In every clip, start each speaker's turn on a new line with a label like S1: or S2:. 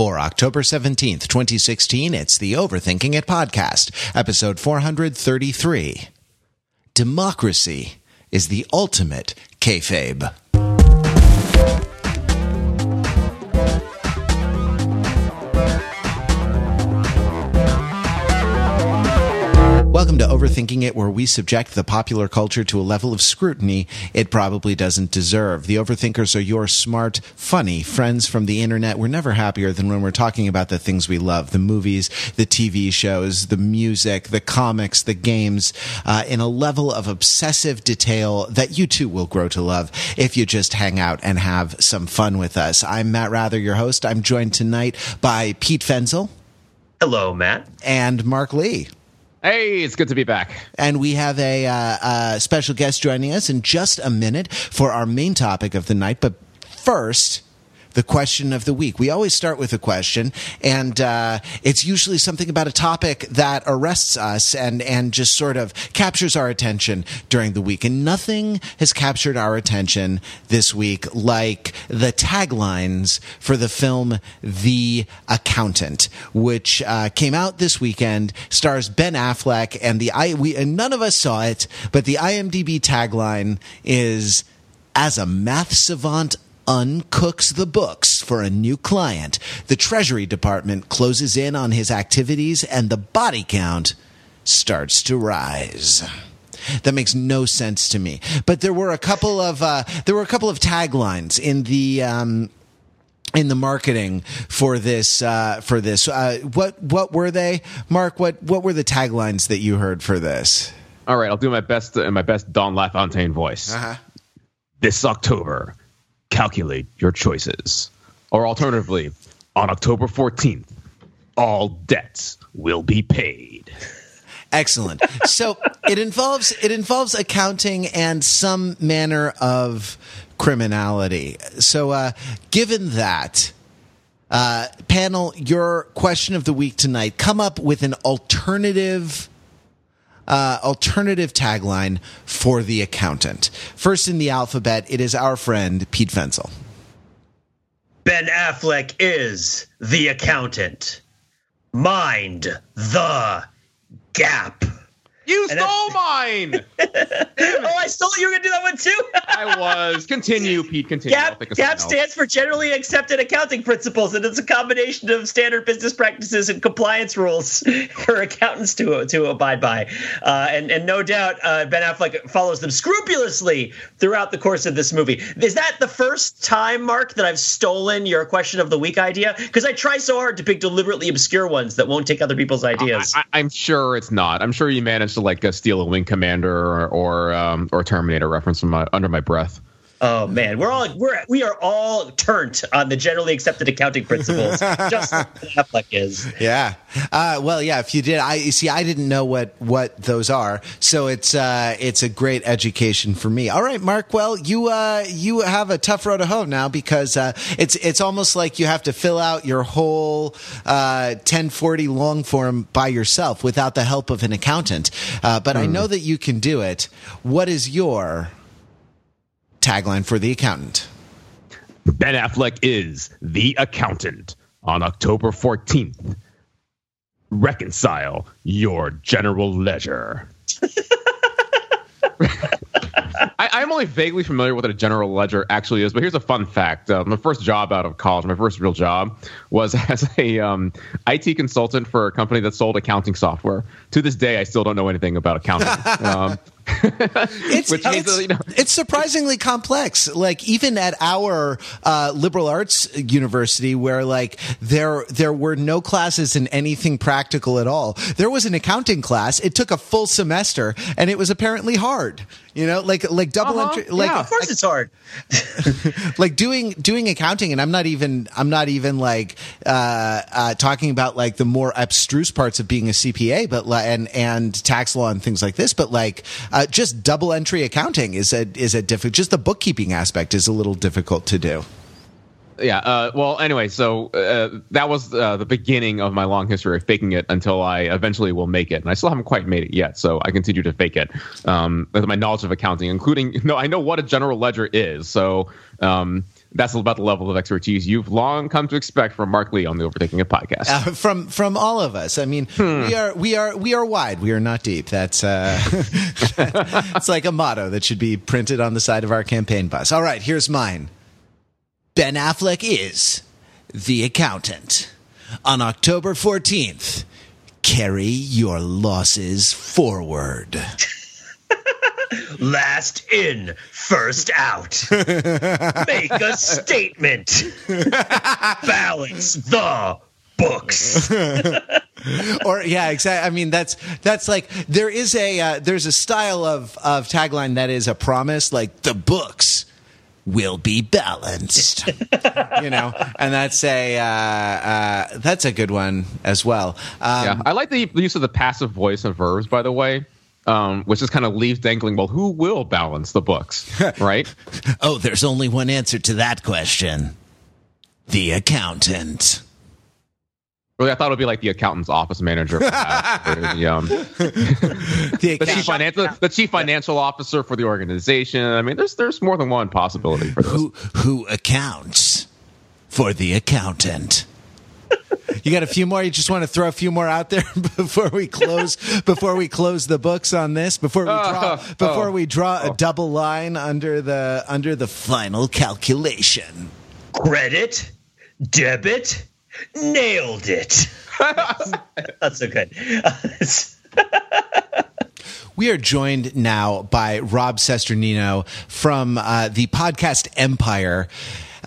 S1: For October 17th, 2016, it's the Overthinking It podcast, episode 433. Democracy is the ultimate kayfabe. Welcome to Overthinking It, where we subject the popular culture to a level of scrutiny it probably doesn't deserve. The Overthinkers are your smart, funny friends from the internet. We're never happier than when we're talking about the things we love the movies, the TV shows, the music, the comics, the games, uh, in a level of obsessive detail that you too will grow to love if you just hang out and have some fun with us. I'm Matt Wrather, your host. I'm joined tonight by Pete Fenzel.
S2: Hello, Matt.
S1: And Mark Lee.
S3: Hey, it's good to be back.
S1: And we have a, uh, special guest joining us in just a minute for our main topic of the night. But first, the question of the week. We always start with a question, and uh, it's usually something about a topic that arrests us and and just sort of captures our attention during the week. And nothing has captured our attention this week like the taglines for the film The Accountant, which uh, came out this weekend, stars Ben Affleck, and the I we and none of us saw it, but the IMDb tagline is. As a math savant, uncooks the books for a new client. The Treasury Department closes in on his activities and the body count starts to rise. That makes no sense to me. But there were a couple of uh, there were a couple of taglines in the um, in the marketing for this uh, for this. Uh, what what were they, Mark? What what were the taglines that you heard for this?
S3: All right, I'll do my best in my best Don LaFontaine voice.
S1: Uh-huh.
S3: This October, calculate your choices. Or alternatively, on October 14th, all debts will be paid.
S1: Excellent. So it involves it involves accounting and some manner of criminality. So, uh, given that, uh, panel, your question of the week tonight: come up with an alternative. Uh, alternative tagline for the accountant. First in the alphabet, it is our friend Pete Fenzel.
S2: Ben Affleck is the accountant. Mind the gap.
S3: You
S2: And
S3: stole mine!
S2: oh, I stole you were gonna do that one too.
S3: I was. Continue, Pete. Continue.
S2: GAP, GAP stands for generally accepted accounting principles, and it's a combination of standard business practices and compliance rules for accountants to to abide by. Uh, and and no doubt, uh, Ben Affleck follows them scrupulously throughout the course of this movie. Is that the first time, Mark, that I've stolen your question of the week idea? Because I try so hard to pick deliberately obscure ones that won't take other people's ideas.
S3: I, am sure it's not. I'm sure you managed to like uh, steal a Wing Commander or or, um, or Terminator reference my, under my breath.
S2: Oh man, we're all we're we are all turnt on the generally accepted accounting principles, just like Affleck is.
S1: Yeah. Uh, well, yeah. If you did, I you see. I didn't know what what those are, so it's uh, it's a great education for me. All right, Mark. Well, you uh, you have a tough road to hoe now because uh, it's it's almost like you have to fill out your whole uh, 1040 long form by yourself without the help of an accountant. Uh, but I know that you can do it. What is your tagline for the accountant?
S3: Ben Affleck is the accountant on October 14th. Reconcile your general ledger. I, I'm only vaguely familiar with what a general ledger actually is, but here's a fun fact. Uh, my first job out of college, my first real job, was as a um, IT consultant for a company that sold accounting software. To this day, I still don't know anything about accounting. um,
S1: it's, it's,
S3: uh, you know-
S1: it's surprisingly complex. Like even at our uh, liberal arts university, where like there there were no classes in anything practical at all. There was an accounting class. It took a full semester, and it was apparently hard. You know, like like double
S3: Uh-huh,
S1: entry, like
S3: yeah.
S2: Of course, it's hard.
S1: like doing doing accounting and i'm not even i'm not even like uh, uh, talking about like the more abstruse parts of being a cpa but and and tax law and things like this but like uh, just double entry accounting is a is a difficult just the bookkeeping aspect is a little difficult to do
S3: yeah. Uh, well, anyway, so uh, that was uh, the beginning of my long history of faking it until I eventually will make it, and I still haven't quite made it yet. So I continue to fake it um, my knowledge of accounting, including no, I know what a general ledger is. So um, that's about the level of expertise you've long come to expect from Mark Lee on the Overthinking It podcast.
S1: Uh, from from all of us. I mean,
S3: Hmm.
S1: we are we are we are wide. We are not deep. That's uh, it's like a motto that should be printed on the side of our campaign bus. All right, here's mine. Ben Affleck is the accountant. On October 14th, carry your losses forward.
S2: Last in, first out. Make a statement. Balance the books.
S1: or yeah, exactly. I mean, that's that's like there is a uh, there's a style of of tagline that is a promise, like the books will be balanced, you know, and that's a uh, uh, that's a good one as well. Um,
S3: yeah, I like the use of the passive voice of verbs, by the way. Um, which just kind of leaves dangling. Well, who will balance the books, right?
S1: Oh, there's only one answer to that question: the accountant.
S3: Really, I thought it would be like the accountant's office manager, or the, um,
S1: The
S3: the chief financial, the chief financial officer for the organization. I mean, there's there's more than one possibility for this.
S1: who who accounts for the accountant. You got a few more. You just want to throw a few more out there before we close. Before we close the books on this. Before we draw.
S3: Oh,
S1: Before
S3: oh,
S1: we draw a double line under the under the final calculation.
S2: Credit, debit, nailed it. That's so good.
S1: We are joined now by Rob Cesternino from uh, the podcast Empire.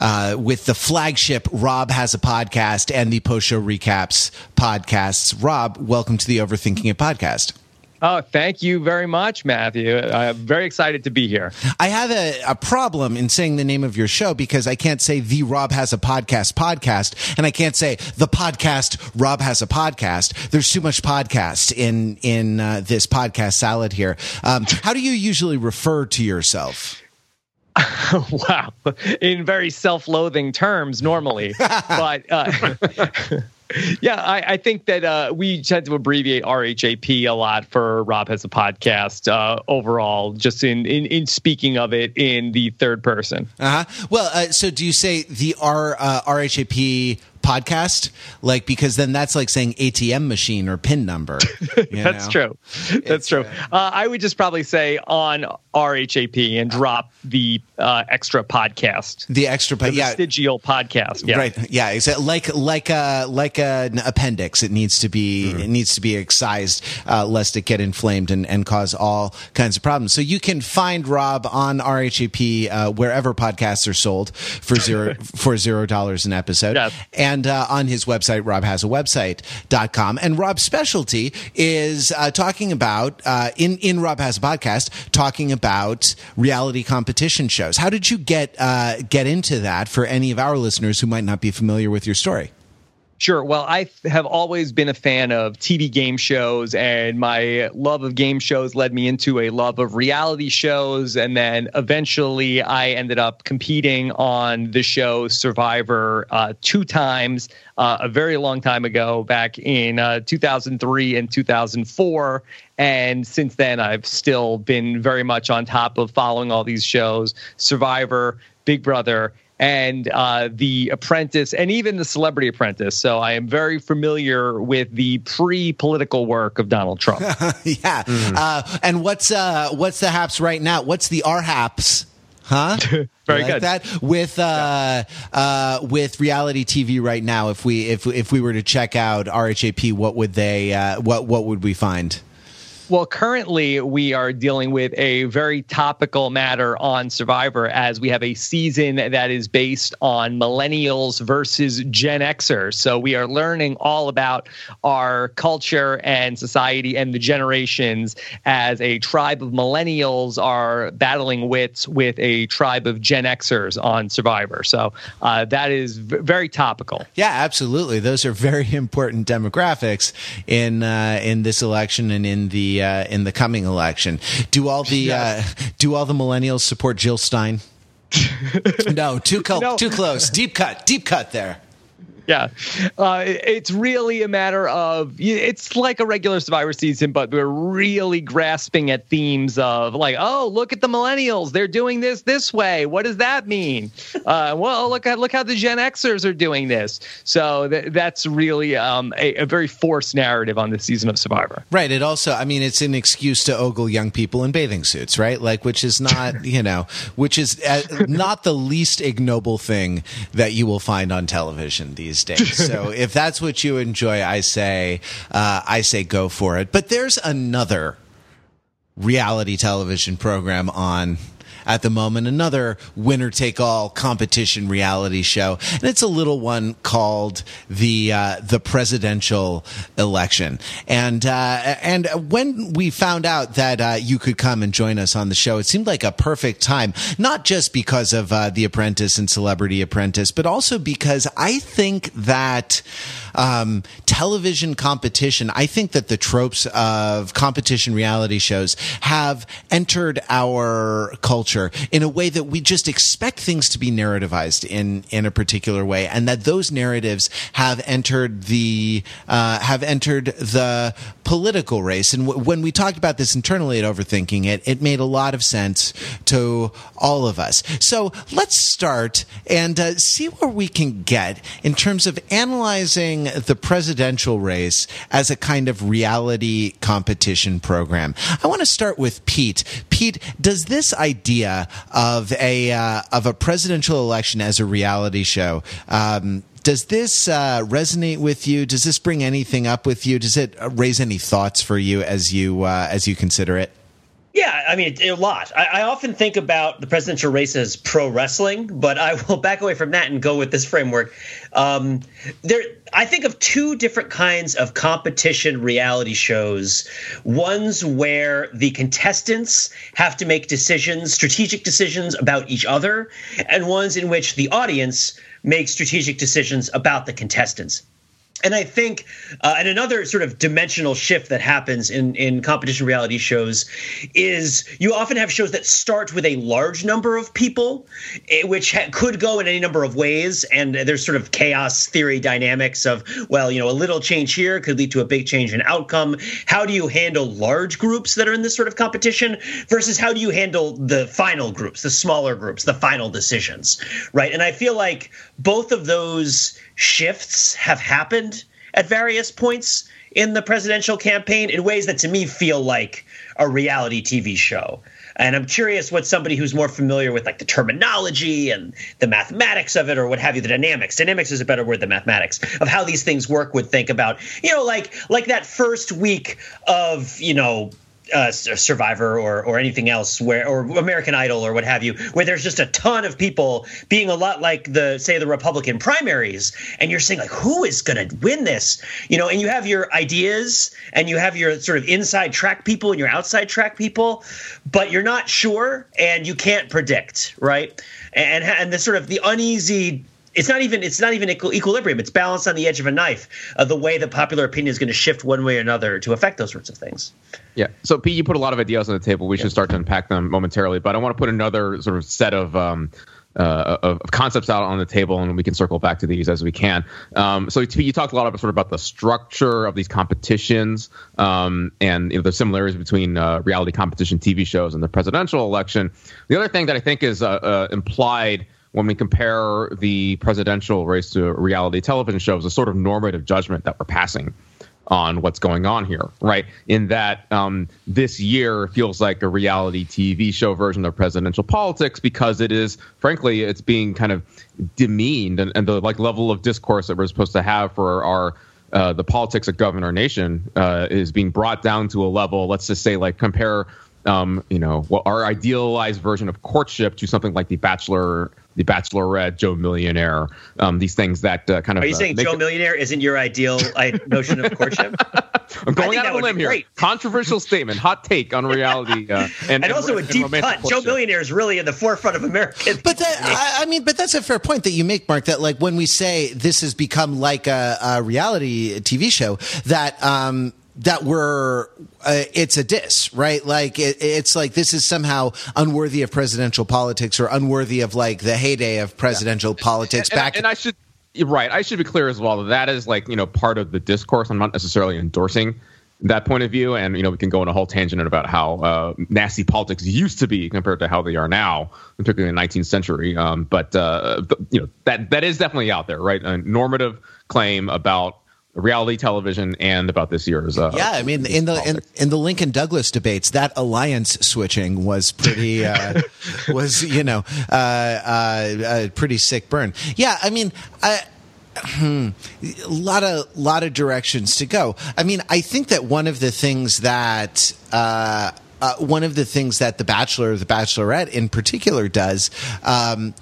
S1: Uh, with the flagship Rob has a podcast and the post show recaps podcasts. Rob, welcome to the Overthinking It podcast.
S4: Oh, thank you very much, Matthew. I'm very excited to be here.
S1: I have a, a problem in saying the name of your show because I can't say the Rob has a podcast podcast, and I can't say the podcast Rob has a podcast. There's too much podcast in in uh, this podcast salad here. Um, how do you usually refer to yourself?
S4: wow, in very self-loathing terms normally, but uh, yeah, I, I think that uh, we tend to abbreviate RHAP a lot for Rob has a podcast uh, overall, just in, in in speaking of it in the third person.
S1: Uh huh. Well, uh, so do you say the R uh, RHAP podcast? Like because then that's like saying ATM machine or PIN number. you
S4: That's
S1: know?
S4: true. That's true. Uh, I would just probably say on RHAP and drop the uh, extra podcast,
S1: The extra,
S4: the
S1: yeah,
S4: vestigial podcast. Yeah.
S1: Right. Yeah. Exactly. Like like a like an appendix. It needs to be it needs to be excised uh, lest it get inflamed and, and cause all kinds of problems. So you can find Rob on RHAP uh, wherever podcasts are sold for zero for zero dollars an episode.
S4: Yes.
S1: And uh, on his website, robhasawebsite.com. And Rob's specialty is uh, talking about uh, in in Rob has a podcast talking about reality competition shows. How did you get uh, get into that for any of our listeners who might not be familiar with your story?
S4: Sure. Well, I have always been a fan of TV game shows, and my love of game shows led me into a love of reality shows. And then eventually I ended up competing on the show Survivor uh, two times uh, a very long time ago, back in uh, 2003 and 2004. And since then, I've still been very much on top of following all these shows Survivor, Big Brother and uh, the apprentice and even the celebrity apprentice so i am very familiar with the pre-political work of donald trump
S1: yeah. Uh, and what's uh, what's the haps right now? What's the R haps? Huh?
S4: Very
S1: like
S4: good.
S1: That with uh, uh, with reality TV right now. If we if if we were to check out RHAP, what would they uh, what what would we find?
S4: Well, currently we are dealing with a very topical matter on Survivor as we have a season that is based on millennials versus Gen Xers. So we are learning all about our culture and society and the generations as a tribe of millennials are battling wits with a tribe of Gen Xers on Survivor. So uh, that is v- very topical.
S1: Yeah, absolutely. Those are very important demographics in uh, in this election and in the uh, in the coming election. Do all the uh, do all the millennials support Jill Stein? no, too cl-
S4: No.
S1: too close. Deep cut, deep cut there.
S4: Yeah, uh, it's really a matter of it's like a regular Survivor season, but we're really grasping at themes of like, oh, look at the millennials, they're doing this this way. What does that mean? Uh, well, look at look how the Gen Xers are doing this. So th- that's really um, a, a, very forced narrative on this season of Survivor.
S1: Right. It also, I mean, it's an excuse to ogle young people in bathing suits, right? Like, which is not, you know, which is uh, not the least ignoble thing that you will find on television these days. So if that's what you enjoy, I say, uh, I say go for it. But there's another reality television program on at the moment, another winner take all competition reality show, and it's a little one called the uh, the presidential election. And uh, and when we found out that uh, you could come and join us on the show, it seemed like a perfect time, not just because of uh, The Apprentice and Celebrity Apprentice, but also because I think that um, television competition, I think that the tropes of competition reality shows have entered our culture in a way that we just expect things to be narrativized in in a particular way, and that those narratives have entered the uh, have entered the political race. And w- when we talked about this internally at Overthinking It, it made a lot of sense to all of us. So let's start and uh, see where we can get in terms of analyzing the presidential race as a kind of reality competition program. I want to start with Pete. Pete, does this idea of a uh, of a presidential election as a reality show um, does this uh, resonate with you? Does this bring anything up with you? Does it raise any thoughts for you as you uh, as you consider it?
S2: Yeah, I mean, a lot. I, I, often think about the presidential race as pro wrestling, but I will back away from that and go with this framework. Um, there, I think of two different kinds of competition reality shows. Ones where the contestants have to make decisions, strategic decisions about each other, and ones in which the audience makes strategic decisions about the contestants and I think, uh, and another sort of dimensional shift that happens in in competition reality shows is you often have shows that start with a large number of people, eh, which ha- could go in any number of ways, and there's sort of chaos theory dynamics of well, you know, a little change here could lead to a big change in outcome. How do you handle large groups that are in this sort of competition versus how do you handle the final groups, the smaller groups, the final decisions, right? And I feel like both of those shifts have happened at various points in the presidential campaign in ways that to me feel like a reality TV show. And I'm curious what somebody who's more familiar with like the terminology and the mathematics of it or what have you, the dynamics. Dynamics is a better word than mathematics of how these things work would think about, you know, like like that first week of, you know, uh, Survivor or or anything else where or American Idol or what have you, where there's just a ton of people being a lot like the say the Republican primaries, and you're saying like who is going to win this, you know, and you have your ideas and you have your sort of inside track people and your outside track people, but you're not sure and you can't predict, right? And and the sort of the uneasy it's not even it's not even equilibrium. It's balanced on the edge of a knife. Uh, the way that popular opinion is going to shift one way or another to affect those sorts of things.
S3: Yeah. So Pete, you put a lot of ideas on the table. We yeah. should start to unpack them momentarily. But I want to put another sort of set of um, uh, of concepts out on the table, and we can circle back to these as we can. Um, so you talked a lot about sort of about the structure of these competitions um, and you know, the similarities between uh, reality competition TV shows and the presidential election. The other thing that I think is uh, uh implied when we compare the presidential race to reality television shows, a sort of normative judgment that we're passing on what's going on here, right? In that um, this year feels like a reality TV show version of presidential politics because it is, frankly, it's being kind of demeaned and, and the like level of discourse that we're supposed to have for our uh, the politics that govern our nation uh, is being brought down to a level. Let's just say, like compare, um, you know, well, our idealized version of courtship to something like The Bachelor the Bachelorette, Joe Millionaire, um, these things that uh, kind of.
S2: Are you uh, saying Joe it... Millionaire isn't your ideal notion of courtship?
S3: I'm going out on a limb here. Controversial statement, hot take on reality, uh,
S2: and, and, also and, a deep cut. Joe Millionaire is really in the forefront of American.
S1: But that, I, I, mean, but that's a fair point that you make, Mark. That like when we say this has become like a, a reality TV show, that. Um, that we're uh, it's a diss right like it, it's like this is somehow unworthy of presidential politics or unworthy of like the heyday of presidential yeah. politics
S3: and,
S1: back
S3: and, and i should right. I should be clear as well. that That is like you know part of the discourse. I'm not necessarily endorsing that point of view, and you know we can go on a whole tangent about how uh, nasty politics used to be compared to how they are now, particularly in the 19th century. Um, but uh, you know that that is definitely out there, right? A normative claim about reality television and about this year's. Uh,
S1: yeah, I mean, in the in, in, the Lincoln Douglas debates, that alliance switching was pretty uh, was you know uh, uh, a pretty sick burn. Yeah, I mean, I, Hmm. A lot of lot of directions to go. I mean, I think that one of the things that uh, uh, one of the things that The Bachelor, The Bachelorette in particular, does. Um,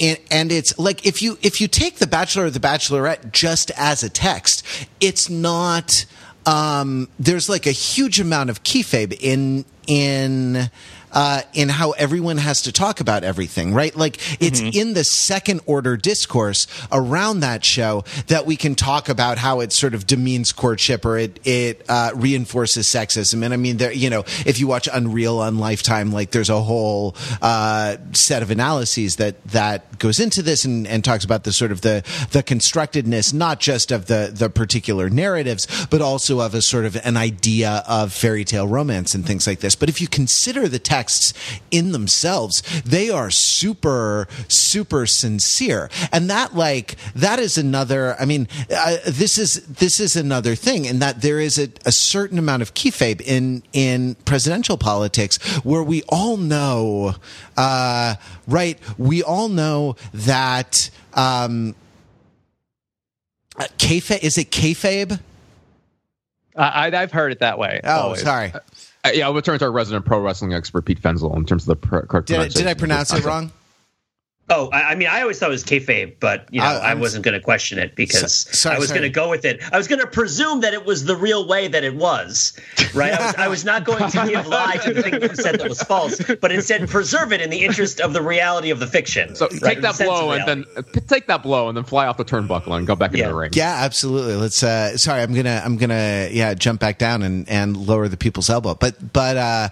S1: and, and, it's like if you if you take The Bachelor or The Bachelorette just as a text, it's not. Um, there's like a huge amount of kayfabe in in uh, in how everyone has to talk about everything, right? Like it's mm-hmm. in the second order discourse around that show that we can talk about how it sort of demeans courtship or it it uh, reinforces sexism. And I mean, there, you know, if you watch Unreal on Lifetime, like there's a whole uh, set of analyses that that goes into this and, and talks about the sort of the the constructedness, not just of the the particular narratives, but also of a sort of an idea of fairy tale romance and things like this. But if you consider the text texts in themselves, they are super, super sincere. And that, like, that is another, I mean, uh, this is, this is another thing in that there is a, a certain amount of kayfabe in, in presidential politics where we all know, uh, right? We all know that, um, uh, kayfabe, is it kayfabe?
S4: I, have heard it that way.
S1: Oh, always. sorry.
S3: Yeah, I'll turn to our resident pro wrestling expert, Pete Fenzel, in terms of the correct
S1: did, I, did I pronounce it wrong?
S2: Oh, I, mean, I always thought it was kayfabe, but you know, I, I wasn't going to question it because so, sorry, I was going to go with it. I was going to presume that it was the real way that it was, right? I, was, I was not going to give lie to the thing that you said that was false, but instead preserve it in the interest of the reality of the fiction.
S3: So right? take that blow and then take that blow and then fly off the turnbuckle and go back
S1: yeah.
S3: into the ring.
S1: Yeah, absolutely. Let's. Uh, sorry, I'm gonna I'm gonna yeah jump back down and and lower the people's elbow, but but. uh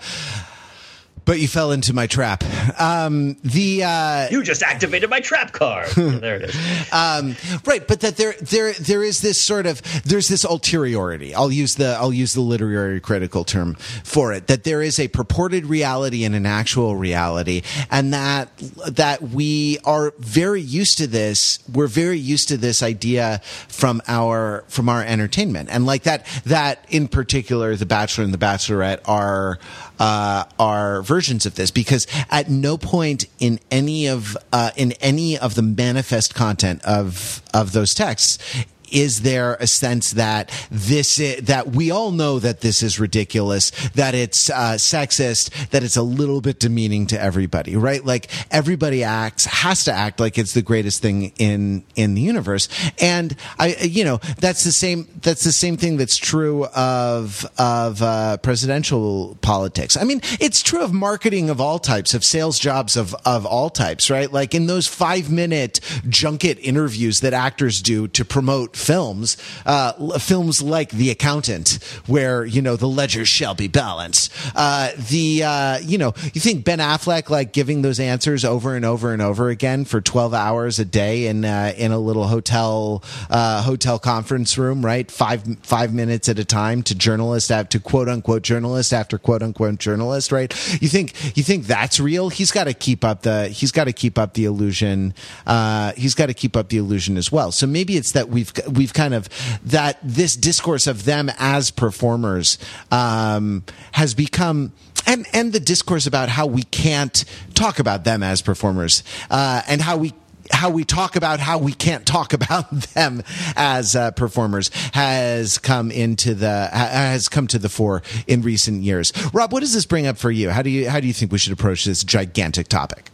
S1: but you fell into my trap. Um, the uh,
S2: you just activated my trap card. there it is.
S1: Um, right, but that there there there is this sort of there's this ulteriority. I'll use the I'll use the literary critical term for it. That there is a purported reality and an actual reality, and that that we are very used to this. We're very used to this idea from our from our entertainment, and like that that in particular, The Bachelor and The Bachelorette are uh, are versions of this because at no point in any of uh, in any of the manifest content of of those texts is there a sense that this is, that we all know that this is ridiculous, that it's uh, sexist, that it's a little bit demeaning to everybody, right? Like everybody acts has to act like it's the greatest thing in in the universe, and I, you know, that's the same that's the same thing that's true of of uh, presidential politics. I mean, it's true of marketing of all types, of sales jobs of of all types, right? Like in those five minute junket interviews that actors do to promote films, uh, films like The Accountant, where you know the ledgers shall be balanced. Uh, the uh, you know you think Ben Affleck like giving those answers over and over and over again for twelve hours a day in uh, in a little hotel uh, hotel conference room, right? Five five minutes at a time to journalist to quote unquote journalist after quote unquote journalist, right? You think you think that's real? He's got to keep up the he's got to keep up the illusion. Uh, he's got to keep up the illusion as well. So maybe it's that we've we've kind of that this discourse of them as performers um, has become and and the discourse about how we can't talk about them as performers uh, and how we how we talk about how we can't talk about them as uh, performers has come into the has come to the fore in recent years. Rob, what does this bring up for you? How do you how do you think we should approach this gigantic topic?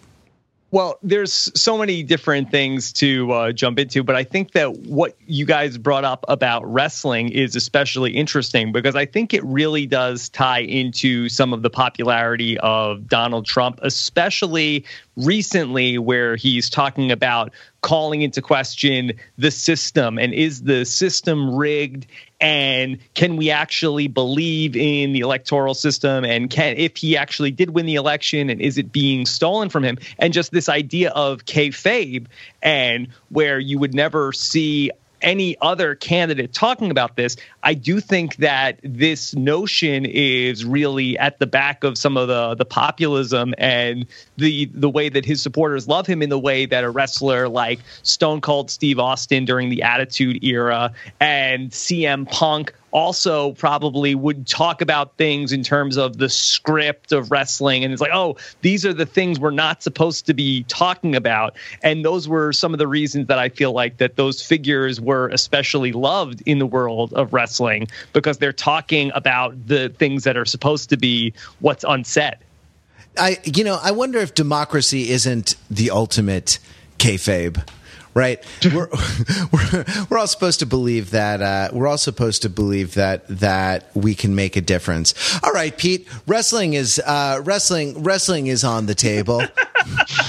S4: Well, there's so many different things to uh, jump into, but I think that what you guys brought up about wrestling is especially interesting because I think it really does tie into some of the popularity of Donald Trump, especially recently where he's talking about calling into question the system and is the system rigged? And can we actually believe in the electoral system? And can if he actually did win the election and is it being stolen from him? And just this idea of kayfabe and where you would never see any other candidate talking about this. I do think that this notion is really at the back of some of the the populism and the the way that his supporters love him in the way that a wrestler like Stone Cold Steve Austin during the Attitude Era and CM Punk also probably would talk about things in terms of the script of wrestling. And it's like oh these are the things we're not supposed to be talking about. And those were some of the reasons that i feel like that those figures were especially loved in the world of wrestling because they're talking about the things that are supposed to be what's unsaid
S1: I, you know, I wonder if democracy isn't the ultimate kayfabe right? we're, we're, we're all supposed to believe that uh, we're all supposed to believe that that we can make a difference. All right, Pete, wrestling is uh, wrestling wrestling is on the table.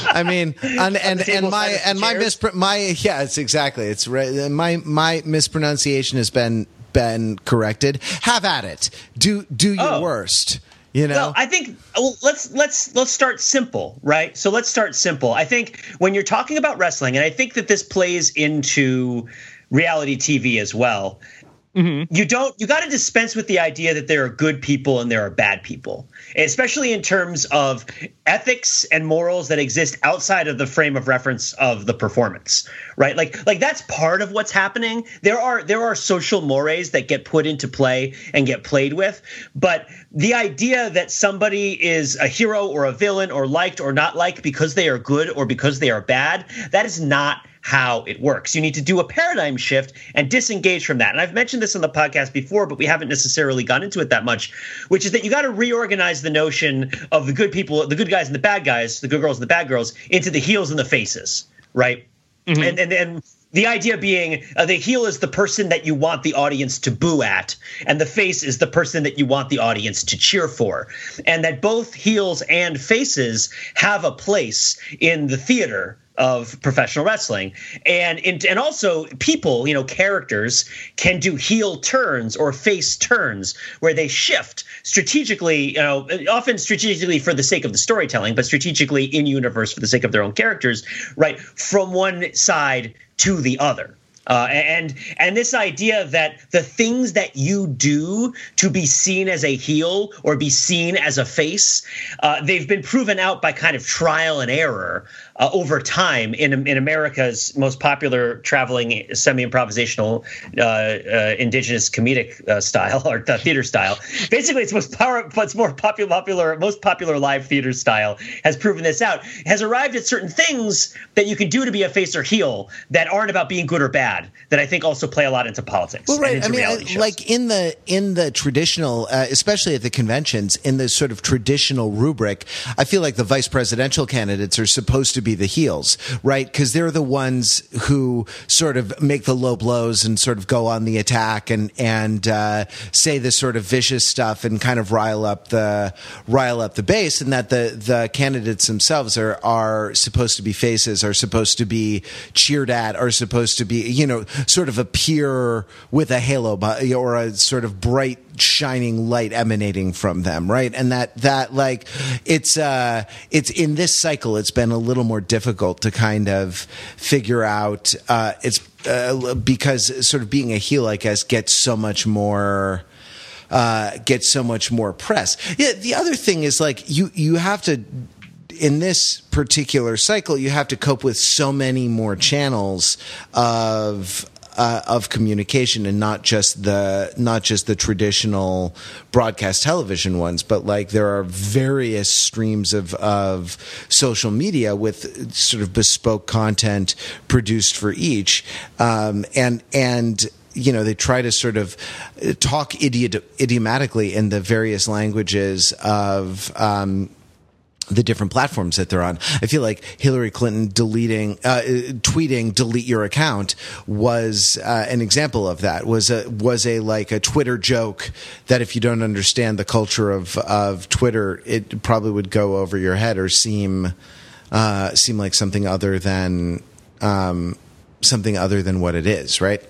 S1: I mean, and and, and my and my mispr- my yeah, it's exactly it's right. my my mispronunciation has been been corrected. Have at it. Do do your oh. worst. You know,
S2: well, I think well, let's let's let's start simple, right? So let's start simple. I think when you're talking about wrestling, and I think that this plays into reality TV as well. Mm-hmm. You don't you got to dispense with the idea that there are good people and there are bad people, especially in terms of ethics and morals that exist outside of the frame of reference of the performance, right? Like like that's part of what's happening. There are there are social mores that get put into play and get played with, but the idea that somebody is a hero or a villain or liked or not liked because they are good or because they are bad, that is not how it works. You need to do a paradigm shift and disengage from that. And I've mentioned this on the podcast before, but we haven't necessarily gone into it that much, which is that you got to reorganize the notion of the good people, the good guys and the bad guys, the good girls and the bad girls, into the heels and the faces, right? Mm-hmm. And, and and the idea being uh, the heel is the person that you want the audience to boo at, and the face is the person that you want the audience to cheer for. And that both heels and faces have a place in the theater of professional wrestling. And and also people you know characters can do heel turns or face turns where they shift strategically you know often strategically for the sake of the storytelling but strategically in universe for the sake of their own characters right from one side to the other uh, and and this idea that the things that you do to be seen as a heel or be seen as a face, uh, they've been proven out by kind of trial and error uh, over time in in America's most popular traveling semi-improvisational uh, uh, indigenous comedic uh, style or theater style. Basically, its most power, its more popular, popular, most popular live theater style has proven this out. Has arrived at certain things that you can do to be a face or heel that aren't about being good or bad. That I think also play a lot into politics.
S1: Well, right.
S2: I
S1: mean, I, like in the in the traditional, uh, especially at the conventions, in the sort of traditional rubric, I feel like the vice presidential candidates are supposed to be the heels, right? Because they're the ones who sort of make the low blows and sort of go on the attack and and uh, say this sort of vicious stuff and kind of rile up the rile up the base, and that the the candidates themselves are are supposed to be faces, are supposed to be cheered at, are supposed to be you know sort of appear with a halo or a sort of bright shining light emanating from them right? And that that like it's uh it's in this cycle it's been a little more difficult to kind of figure out uh it's uh, because sort of being a heel i guess gets so much more uh gets so much more press. Yeah the other thing is like you you have to in this particular cycle, you have to cope with so many more channels of uh, of communication and not just the not just the traditional broadcast television ones, but like there are various streams of of social media with sort of bespoke content produced for each, um, and and you know they try to sort of talk idiot, idiomatically in the various languages of um, the different platforms that they're on. I feel like Hillary Clinton deleting, uh, tweeting, delete your account was uh, an example of that. Was a was a like a Twitter joke that if you don't understand the culture of of Twitter, it probably would go over your head or seem uh, seem like something other than um, something other than what it is, right?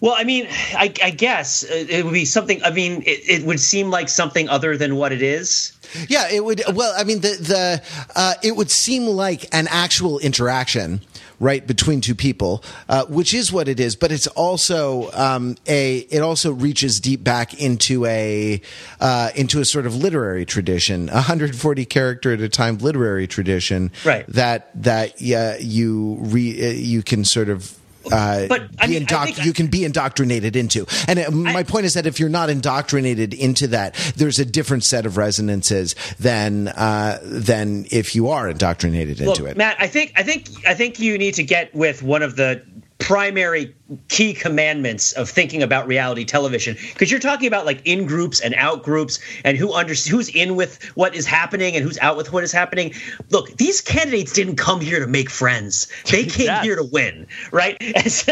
S2: Well, I mean, I, I guess uh, it would be something. I mean, it, it, would seem like something other than what it is.
S1: Yeah, it would. Well, I mean, the the uh, it would seem like an actual interaction right between two people, uh, which is what it is. But it's also um, a it also reaches deep back into a uh, into a sort of literary tradition, 140 character at a time literary tradition,
S2: right?
S1: That that yeah, you re, uh, you can sort of uh,
S2: but I mean,
S1: you can be indoctrinated into. And uh, my
S2: I,
S1: point is that if you're not indoctrinated into that, there's a different set of resonances than uh, than if you are indoctrinated into it.
S2: Matt, I think I think I think you need to get with one of the primary key commandments of thinking about reality television. Because you're talking about like in groups and out groups and who under who's in with what is happening and who's out with what is happening. Look these candidates didn't come here to make friends. They came yes. here to win right?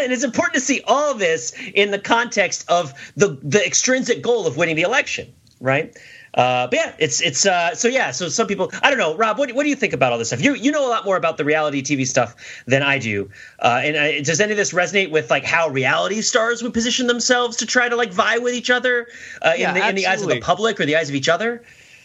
S2: And it's important to see all this in the context of the the extrinsic goal of winning the election right uh, but yeah, it's it's uh, so yeah. So some people, I don't know, Rob. What, what do you think about all this stuff? You you know a lot more about the reality TV stuff than I do. Uh, and uh, does any of this resonate with like how reality stars would position themselves to try to like vie with each other uh,
S4: yeah,
S2: in the in the eyes of the public or the eyes of each other?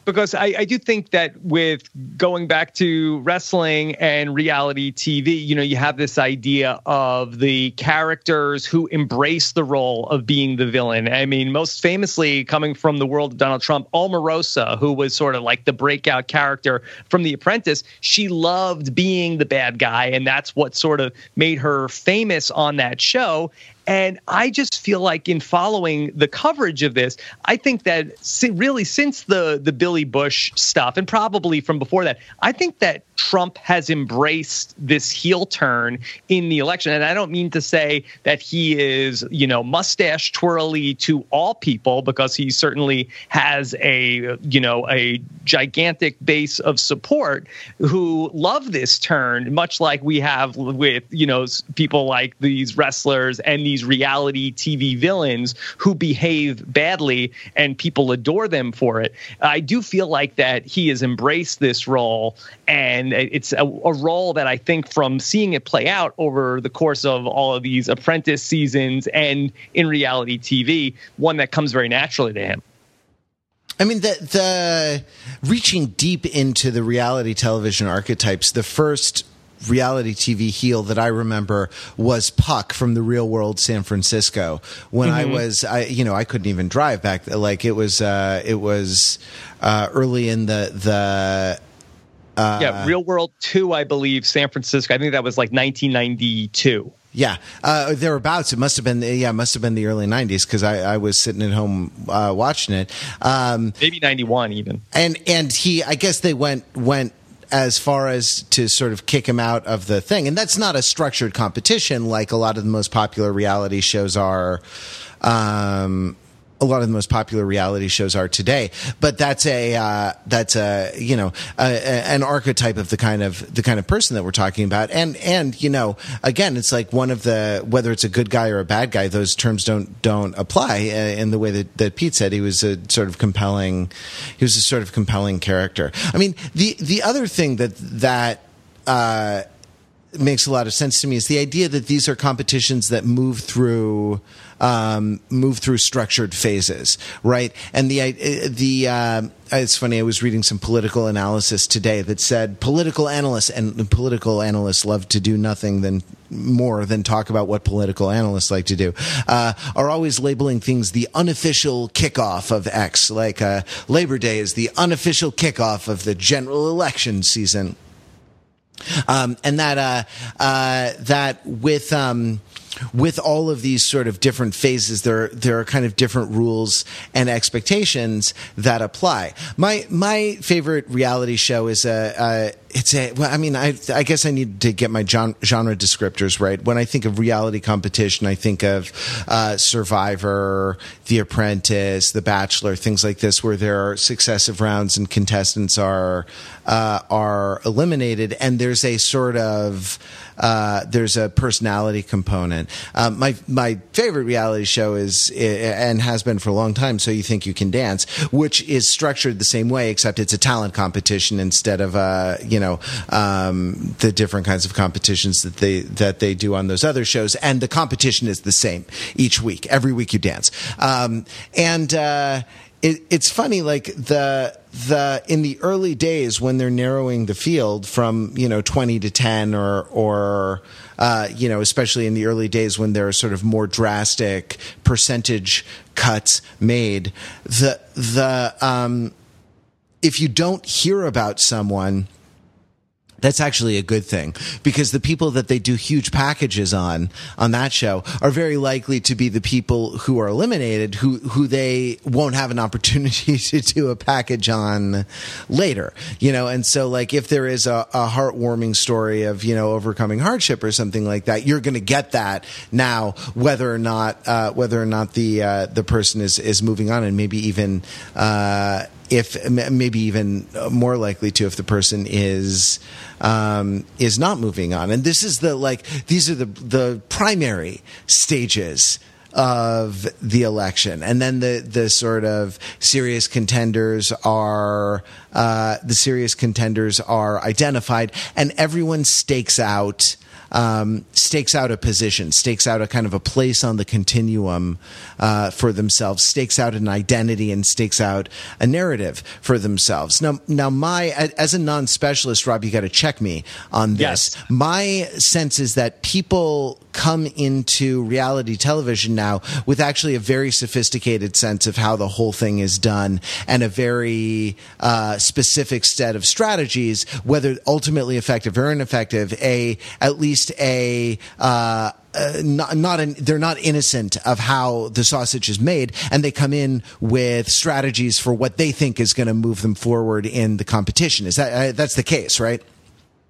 S4: Because I, I, do think that with going back to wrestling and reality TV, you know, you have this idea of the characters who embrace the role of being the villain. I mean, most famously coming from the world of Donald Trump, Omarosa, who was sort of like the breakout character from The Apprentice, she loved being the bad guy, and that's what sort of made her famous on that show. And I just feel like in following the coverage of this, I think that really since the the Billy Bush stuff, and probably from before that, I think that Trump has embraced this heel turn in the election. And I don't mean to say that he is, you know, mustache twirly to all people, because he certainly has a, you know, a gigantic base of support who love this turn, much like we have with, you know, people like these wrestlers and these reality TV villains who behave badly and people adore them for it. I do feel like that he has embraced this role and and it's a, a, role that I think from seeing it play out over the course of all of these apprentice seasons and in reality TV, one that comes very naturally to him.
S1: I mean, the the reaching deep into the reality television archetypes. The first reality TV heel that I remember was Puck from the Real World San Francisco. When mm-hmm. I was, I you know, I couldn't even drive back. Like it was, uh, it was uh, early in the the
S4: uh, yeah, Real World 2, I believe, San Francisco. I think that was like 1992.
S1: Yeah, uh, thereabouts. It must have been yeah, it must have been the early '90s because I, I, was sitting at home uh, watching it. Um,
S4: Maybe '91 even.
S1: And and he, I guess they went went as far as to sort of kick him out of the thing, and that's not a structured competition like a lot of the most popular reality shows are. Um, a lot of the most popular reality shows are today. But that's a uh, that's a you know a, a, an archetype of the kind of the kind of person that we're talking about. And and you know again, it's like one of the whether it's a good guy or a bad guy, those terms don't don't apply uh, in the way that, that Pete said. He was a sort of compelling. He was a sort of compelling character. I mean, the the other thing that that. Uh, makes a lot of sense to me is the idea that these are competitions that move through um, move through structured phases, right? And the the uh, it's funny. I was reading some political analysis today that said political analysts and political analysts love to do nothing than more than talk about what political analysts like to do uh, are always labeling things the unofficial kickoff of X, like uh, Labor Day is the unofficial kickoff of the general election season. Um, and that uh, uh, that with um, with all of these sort of different phases, there there are kind of different rules and expectations that apply. My my favorite reality show is a, a it's a well, I mean, I I guess I need to get my genre, descriptors right. When I think of reality competition, I think of uh, Survivor, The Apprentice, The Bachelor, things like this, where there are successive rounds and contestants are uh, are eliminated, and there's a sort of uh, there's a personality component. Um, my my favorite reality show is and has been for a long time. So you think you can dance, which is structured the same way, except it's a talent competition instead of a you know um, the different kinds of competitions that they that they do on those other shows, and the competition is the same each week. Every week you dance, um, and. Uh, it, it's funny, like the the in the early days when they're narrowing the field from you know twenty to ten or or uh, you know especially in the early days when there are sort of more drastic percentage cuts made, the the um, if you don't hear about someone that's actually a good thing because the people that they do huge packages on on that show are very likely to be the people who are eliminated who who they won't have an opportunity to do a package on later you know? And so like if there is a, a heartwarming story of you know overcoming hardship or something like that you're going to get that now whether or not uh, whether or not the uh, the person is is moving on and maybe even uh, if maybe even more likely to if the person is um, is not moving on. And this is the like these are the the primary stages of the election, and then the the sort of serious contenders are uh, the serious contenders are identified, and everyone stakes out um, stakes out a position, stakes out a kind of a place on the continuum uh, for themselves, stakes out an identity, and stakes out a narrative for themselves. Now, now, my as a non-specialist, Rob, you got to check me on this.
S4: Yes.
S1: My sense is that people come into reality television now with actually a very sophisticated sense of how the whole thing is done and a very uh, specific set of strategies, whether ultimately effective or ineffective. A at least a uh, uh, not, not an, they're not innocent of how the sausage is made, and they come in with strategies for what they think is going to move them forward in the competition. Is that uh, that's the case, right?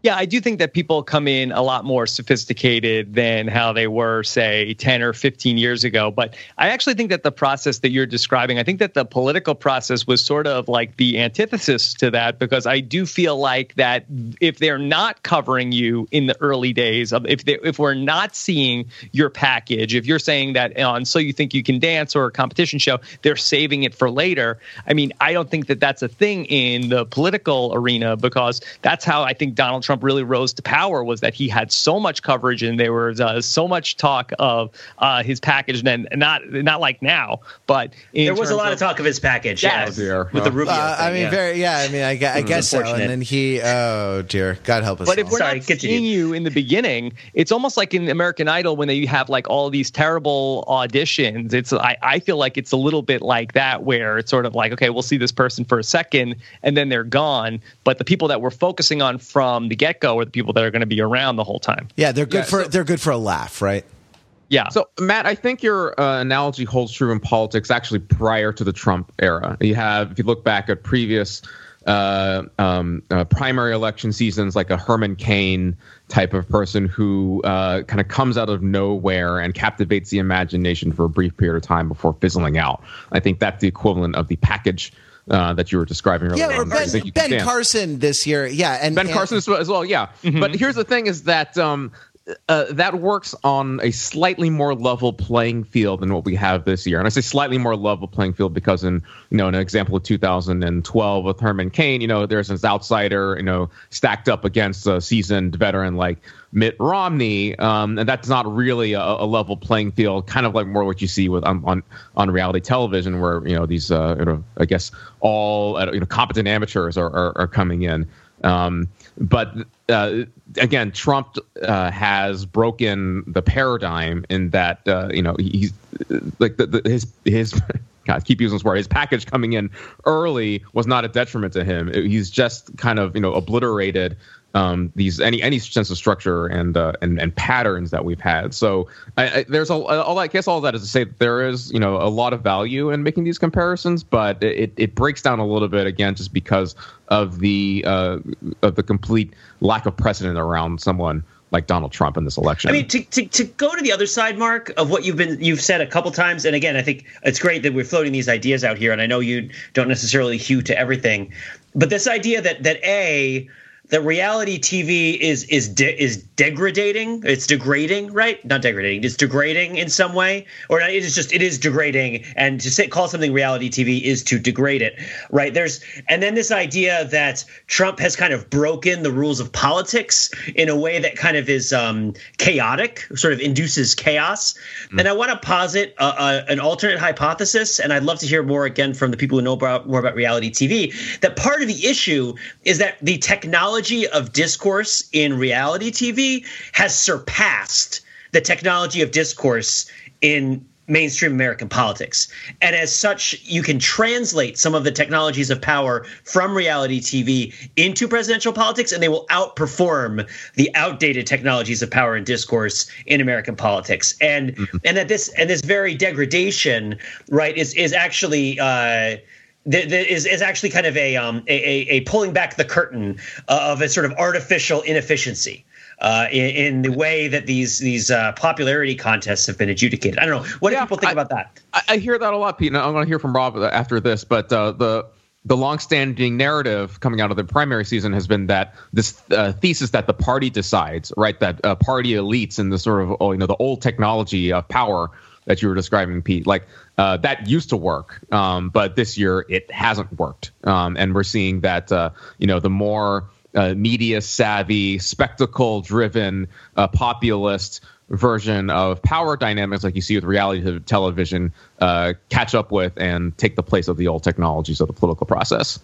S4: Yeah, I do think that people come in a lot more sophisticated than how they were, say, 10 or 15 years ago. But I actually think that the process that you're describing, I think that the political process was sort of like the antithesis to that, because I do feel like that if they're not covering you in the early days, of if they, if we're not seeing your package, if you're saying that on So You Think You Can Dance or a competition show, they're saving it for later. I mean, I don't think that that's a thing in the political arena because that's how I think Donald Trump really rose to power was that he had so much coverage and there was uh, so much talk of uh, his package. And not not like now, but
S2: there was a lot of, of, talk of his package. Yes,
S3: yeah,
S2: with the Rubio.
S1: Uh,
S2: thing,
S1: I mean,
S2: yeah.
S1: very yeah. I mean, I, I guess so. And then he, oh dear, God help us.
S4: But if
S1: all.
S4: we're
S2: Sorry,
S4: not
S2: continue.
S4: seeing you in the beginning, it's almost like in American Idol when they have like all these terrible auditions. It's I, I feel like it's a little bit like that where it's sort of like okay, we'll see this person for a second and then they're gone. But the people that we're focusing on from the get go are the people that are going to be around the whole time.
S1: yeah, they're good
S3: Yeah,
S1: for
S3: so-
S1: they're good for a laugh, right?
S4: Yeah.
S3: So, Matt, I think your uh, analogy holds true in politics actually prior to the Trump era. You have, if you look back at previous uh, um, uh, primary election seasons, like a Herman Cain type of person who uh, kind of comes out of nowhere and captivates the imagination for a brief period of time before fizzling out. I think that's the equivalent of the package uh, that you were describing earlier.
S1: Yeah, or
S3: on. I
S1: Ben,
S3: think you can
S1: ben. Carson this year. Yeah, and
S3: Ben
S1: and-
S3: Carson as well, as well yeah. But here's the thing: is that um, uh, that works on a slightly more level playing field than what we have this year. And I say slightly more level playing field because in you know an example of 2012 with Herman Cain, you know there's this outsider, you know, stacked up against a seasoned veteran like Mitt Romney, um, and that's not really a, a level playing field. Kind of like more what you see with on on, on reality television, where you know these uh, you know I guess all uh, you know competent amateurs are are, are coming in. Um, but uh, again, Trump uh, has broken the paradigm in that uh, you know he's like the, the, his his. God, keep using this word. His package coming in early was not a detriment to him. He's just kind of you know obliterated um, these any any sense of structure and uh, and and patterns that we've had. So I, I, there's a, all I guess all that is to say that there is you know a lot of value in making these comparisons, but it it breaks down a little bit again just because of the uh, of the complete lack of precedent around someone like Donald Trump in this election.
S2: I mean, to, to, to go to the other side, Mark, of what you've been you've said a couple times, and again, I think it's great that we're floating these ideas out here, and I know you don't necessarily hew to everything, but this idea that that a that reality TV is is de- is degrading. It's degrading, right? Not degrading. It's degrading in some way, or it is just it is degrading. And to say call something reality TV is to degrade it, right? There's and then this idea that Trump has kind of broken the rules of politics in a way that kind of is um, chaotic, sort of induces chaos. Mm. And I want to posit a, a, an alternate hypothesis, and I'd love to hear more again from the people who know about, more about reality TV. That part of the issue is that the technology technology of discourse in reality TV has surpassed the technology of discourse in mainstream American politics. And as such, you can translate some of the technologies of power from reality TV into presidential politics, and they will outperform the outdated technologies of power and discourse in American politics. And mm-hmm. and that this and this very degradation, right, is is actually uh, is is actually kind of a um a, a pulling back the curtain of a sort of artificial inefficiency. Uh, in, in, the way that these these uh, popularity contests have been adjudicated. I don't know. What do people think
S3: I,
S2: about that?
S3: I, hear that a lot, Pete. And I'm going to hear from Rob after this. But uh, the the longstanding narrative coming out of the primary season has been that this uh, thesis that the party decides, right? That uh, party elites and the sort of oh, you know the old technology of power that you were describing, Pete. Like uh, that used to work, um, but this year it hasn't worked, um, and we're seeing that uh, you know the more uh, media savvy, spectacle driven, uh, populist version of power dynamics, like you see with reality television, uh, catch up with and take the place of the old technologies of the political process.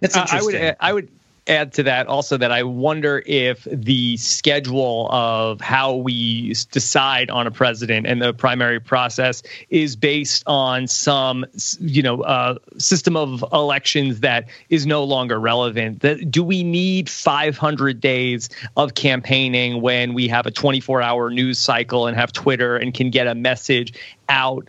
S2: That's interesting.
S4: I would I would add to that also that I wonder if the schedule of how we decide on a president and the primary process is based on some, you know, uh, system of elections that is no longer relevant. That, do we need 500 days of campaigning when we have a 24 hour news cycle and have Twitter and can get a message out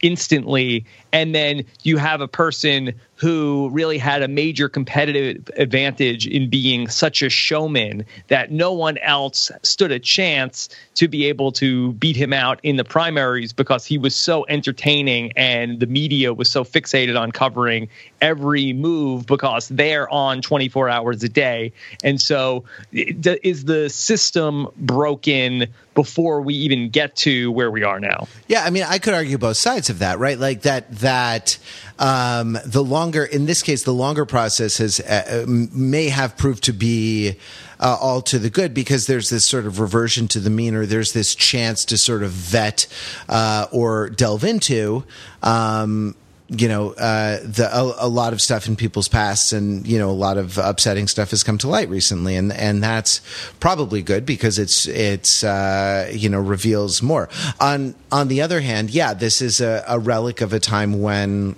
S4: instantly and then you have a person who really had a major competitive advantage in being such a showman that no one else stood a chance to be able to beat him out in the primaries because he was so entertaining and the media was so fixated on covering every move because they're on 24 hours a day. And so is the system broken before we even get to where we are now?
S1: Yeah, I mean, I could argue both sides of that, right? Like that that um, the longer, in this case, the longer process has uh, may have proved to be. Uh, all to the good because there's this sort of reversion to the mean, or there's this chance to sort of vet uh, or delve into. Um, you know, uh, the a, a, lot of stuff in people's pasts, and you know, a lot of upsetting stuff has come to light recently, and and that's probably good because it's it's uh, you know reveals more. On on the other hand, yeah, this is a, a relic of a time when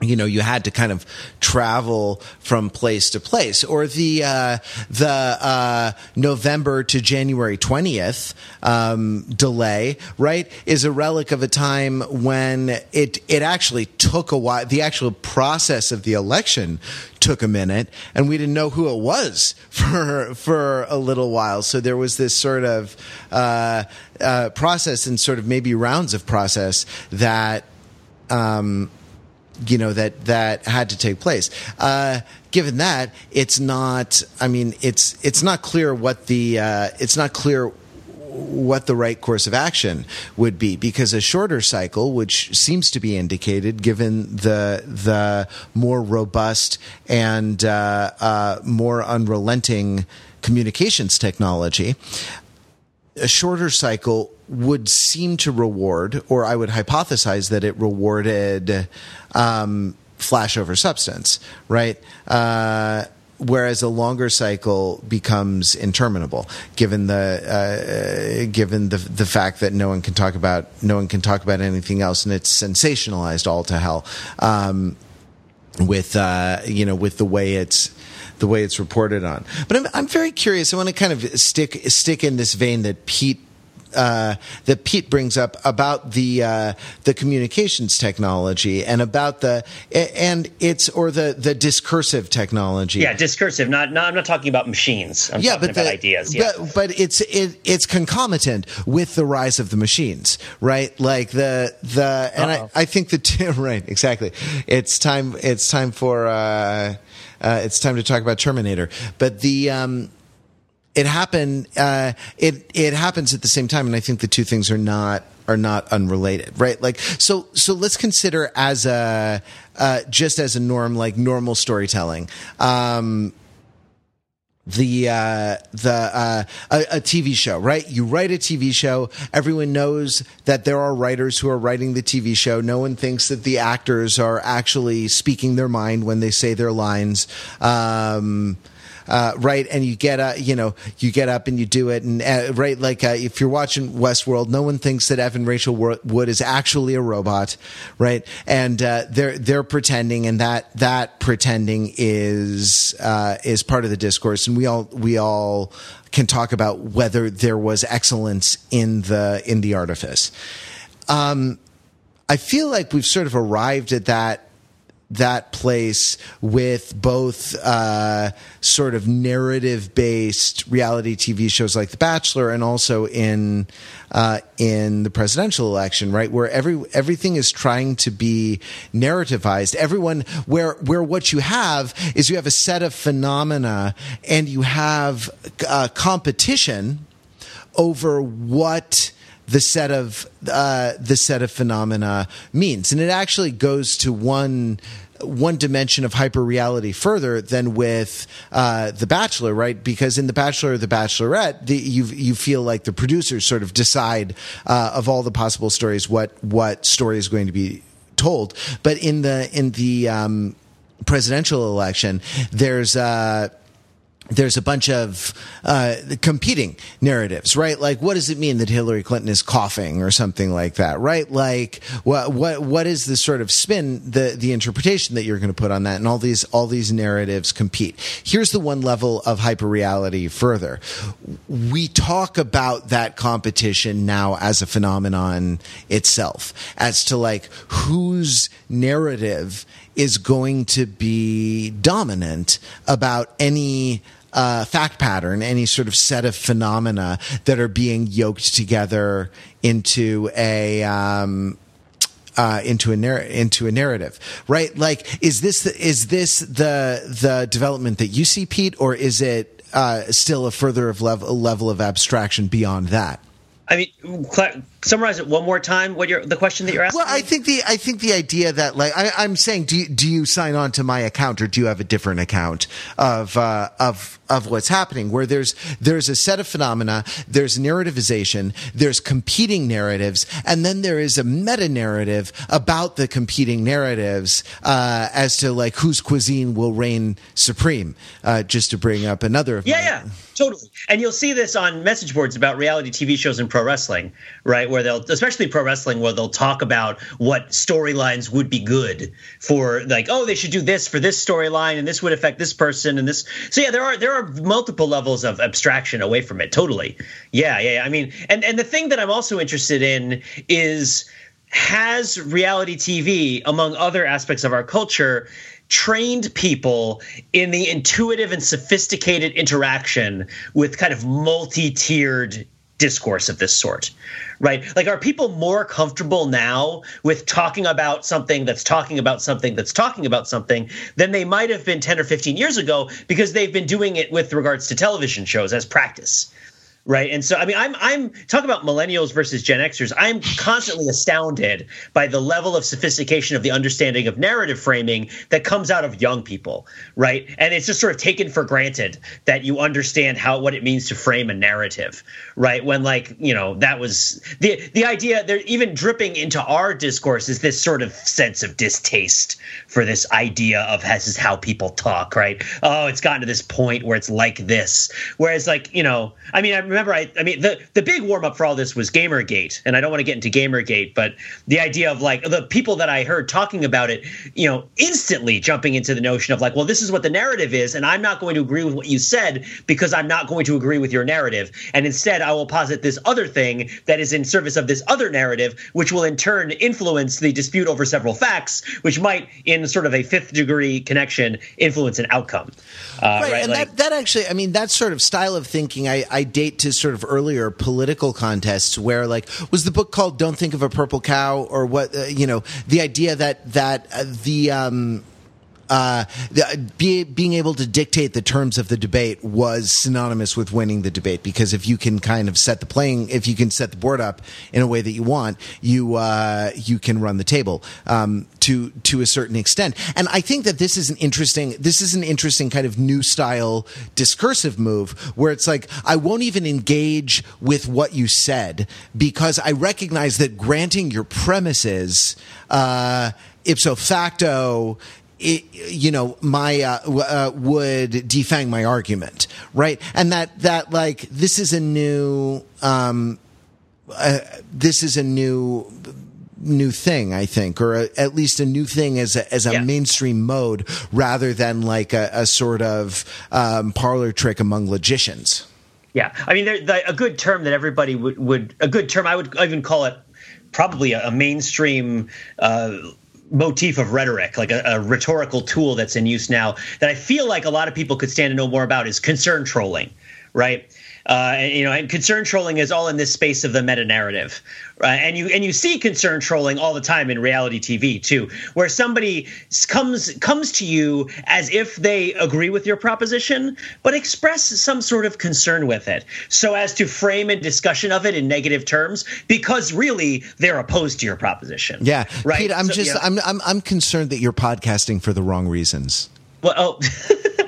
S1: you know you had to kind of travel from place to place. Or the uh, the uh, November to January 20th um, delay right is a relic of a time when it it actually took a while the actual process of the election took a minute and we didn't know who it was for for a little while. So there was this sort of uh, uh process and sort of maybe rounds of process that um, you know that that had to take place. Uh, given that, it's not. I mean, it's it's not clear what the uh, it's not clear what the right course of action would be because a shorter cycle which seems to be indicated given the the more robust and uh, uh, more unrelenting communications technology a shorter cycle would seem to reward, or I would hypothesize that it rewarded um, flash over substance, right? Uh, whereas a longer cycle becomes interminable, given the uh, given the the fact that no one can talk about no one can talk about anything else, and it's sensationalized all to hell. Um, with uh, you know, with the way it's the way it's reported on. But I'm I'm very curious. I want to kind of stick stick in this vein that Pete uh, that Pete brings up about the uh, the communications technology and about the and it's or the the discursive technology.
S2: Yeah, discursive. Not, not I'm not talking about machines. I'm
S1: yeah,
S2: talking
S1: but
S2: about
S1: the,
S2: ideas. Yeah.
S1: But, but it's it, it's concomitant with the rise of the machines, right? Like the the and I,
S4: Uh-oh.
S1: I think the two, right exactly. It's time. It's time for. Uh, uh, it's time to talk about Terminator. But the um, it happened. Uh, it it happens at the same time, and I think the two things are not are not unrelated, right? Like so. So let's consider as a uh, just as a norm, like normal storytelling. Um, the uh, the uh, a, a TV show, right? You write a TV show. Everyone knows that there are writers who are writing the TV show. No one thinks that the actors are actually speaking their mind when they say their lines. Um, uh, right, and you get uh, you know you get up and you do it, and uh, right, like uh, if you're watching Westworld, no one thinks that Evan Rachel Wood is actually a robot, right? And uh, they're they're pretending, and that that pretending is uh, is part of the discourse, and we all we all can talk about whether there was excellence in the in the artifice. Um, I feel like we've sort of arrived at that that place with both uh, sort of narrative based reality TV shows like The Bachelor and also in uh, in the presidential election, right? Where every everything is trying to be narrativized. Everyone where where what you have is you have a set of phenomena and you have uh, competition over what the set of uh, the set of phenomena means, and it actually goes to one one dimension of hyperreality further than with uh, the Bachelor, right? Because in the Bachelor or the Bachelorette, the, you you feel like the producers sort of decide uh, of all the possible stories what what story is going to be told, but in the in the um, presidential election, there's. Uh, there's a bunch of uh, competing narratives, right? Like, what does it mean that Hillary Clinton is coughing or something like that, right? Like, what what what is the sort of spin, the the interpretation that you're going to put on that, and all these all these narratives compete. Here's the one level of hyperreality further. We talk about that competition now as a phenomenon itself, as to like whose narrative is going to be dominant about any uh, fact pattern, any sort of set of phenomena that are being yoked together into a. Um, uh, into a narr- into a narrative, right? Like, is this the, is this the the development that you see, Pete, or is it uh, still a further of level level of abstraction beyond that?
S2: I mean, cl- summarize it one more time. What you're the question that you're asking?
S1: Well, I think the I think the idea that like I, I'm saying, do you, do you sign on to my account or do you have a different account of uh, of of what's happening? Where there's there's a set of phenomena, there's narrativization, there's competing narratives, and then there is a meta narrative about the competing narratives uh, as to like whose cuisine will reign supreme. Uh, just to bring up another of
S2: Yeah,
S1: my-
S2: yeah, totally. And you'll see this on message boards about reality TV shows and pro wrestling, right? Where they'll, especially pro wrestling, where they'll talk about what storylines would be good for, like, oh, they should do this for this storyline, and this would affect this person, and this. So yeah, there are there are multiple levels of abstraction away from it. Totally. Yeah, yeah. yeah. I mean, and and the thing that I'm also interested in is has reality TV, among other aspects of our culture, trained people in the intuitive and sophisticated interaction with kind of multi tiered discourse of this sort right? Like are people more comfortable now with talking about something that's talking about something that's talking about something than they might have been 10 or 15 years ago because they've been doing it with regards to television shows as practice right? And so i mean i'm i'm talking about millennials versus gen xers. I'm constantly astounded by the level of sophistication of the understanding of narrative framing that comes out of young people right? And it's just sort of taken for granted that you understand how what it means to frame a narrative right? When like you know that was the the idea they're even dripping into our discourse is this sort of sense of distaste for this idea of this is how people talk right? Oh it's gotten to this point where it's like this. Whereas like you know i mean i remember, I, I mean, the the big warm up for all this was GamerGate, and I don't want to get into GamerGate, but the idea of like the people that I heard talking about it, you know, instantly jumping into the notion of like, well, this is what the narrative is, and I'm not going to agree with what you said because I'm not going to agree with your narrative, and instead I will posit this other thing that is in service of this other narrative, which will in turn influence the dispute over several facts, which might, in sort of a fifth degree connection, influence an outcome.
S1: Uh, right, right, and like, that, that actually, I mean, that sort of style of thinking, I, I date to sort of earlier political contests where, like, was the book called "Don't Think of a Purple Cow" or what? Uh, you know, the idea that that uh, the um, uh, be, being able to dictate the terms of the debate was synonymous with winning the debate because if you can kind of set the playing, if you can set the board up in a way that you want, you uh, you can run the table um, to to a certain extent. And I think that this is an interesting this is an interesting kind of new style discursive move where it's like I won't even engage with what you said because I recognize that granting your premises. Uh, ipso facto it, you know, my uh, uh, would defang my argument, right? And that that like this is a new um, uh, this is a new new thing, I think, or a, at least a new thing as a, as a yeah. mainstream mode rather than like a, a sort of um, parlor trick among logicians.
S2: Yeah, I mean, the, a good term that everybody would, would a good term I would even call it probably a, a mainstream uh, motif of rhetoric, like a, a, rhetorical tool that's in use now that I feel like a lot of people could stand to know more about is concern trolling, right? Uh, and, you know, and concern trolling is all in this space of the meta narrative, right? And you and you see concern trolling all the time in reality TV too, where somebody comes comes to you as if they agree with your proposition, but express some sort of concern with it, so as to frame a discussion of it in negative terms, because really they're opposed to your proposition.
S1: Yeah, right. Pete, I'm so, just you know, I'm I'm I'm concerned that you're podcasting for the wrong reasons.
S2: Well, oh.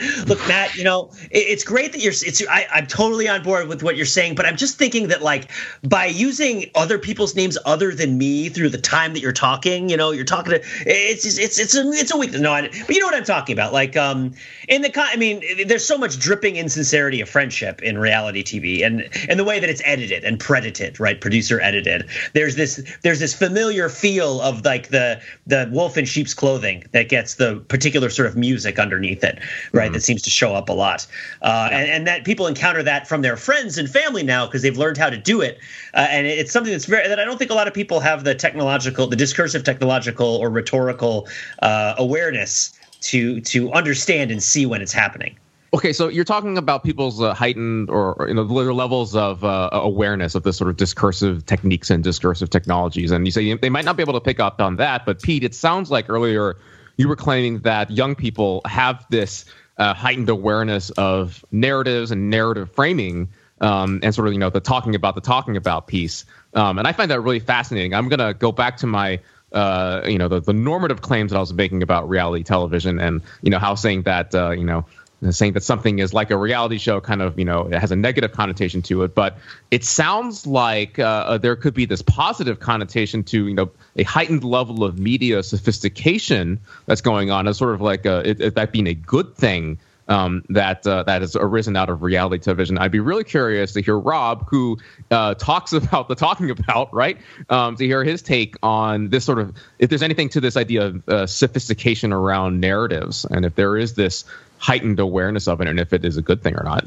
S2: look, Matt, you know, it, it's great that you're. It's I, I'm totally on board with what you're saying, but I'm just thinking that like by using other people's names other than me through the time that you're talking, you know, you're talking to it's it's it's a it's a weakness. No, I, but you know what I'm talking about. Like, um, in the I mean, there's so much dripping insincerity of friendship in reality TV, and and the way that it's edited and credited, right, producer edited. There's this there's this familiar feel of like the the wolf in sheep's clothing that gets the particular sort of music underneath it, right? Mm-hmm. That seems to show up a lot, uh, yeah. and, and that people encounter that from their friends and family now because they've learned how to do it, uh, and it's something that's very that I don't think a lot of people have the technological, the discursive technological or rhetorical uh, awareness to to understand and see when it's happening.
S3: Okay, so you're talking about people's uh, heightened or, or, you know levels of uh, awareness of this sort of discursive techniques and discursive technologies, and you say they might not be able to pick up on that. But Pete, it sounds like earlier you were claiming that young people have this uh, heightened awareness of narratives and narrative framing, um, and sort of you know the talking about the talking about piece. Um, and I find that really fascinating. I'm going to go back to my uh, you know the, the normative claims that I was making about reality television, and you know how saying that uh, you know saying that something is like a reality show kind of you know it has a negative connotation to it but it sounds like uh, uh, there could be this positive connotation to you know a heightened level of media sophistication that's going on as sort of like a, it, it, that being a good thing um, that uh, that has arisen out of reality television. I'd be really curious to hear Rob, who uh, talks about the talking about, right? Um, to hear his take on this sort of if there's anything to this idea of uh, sophistication around narratives, and if there is this heightened awareness of it, and if it is a good thing or not.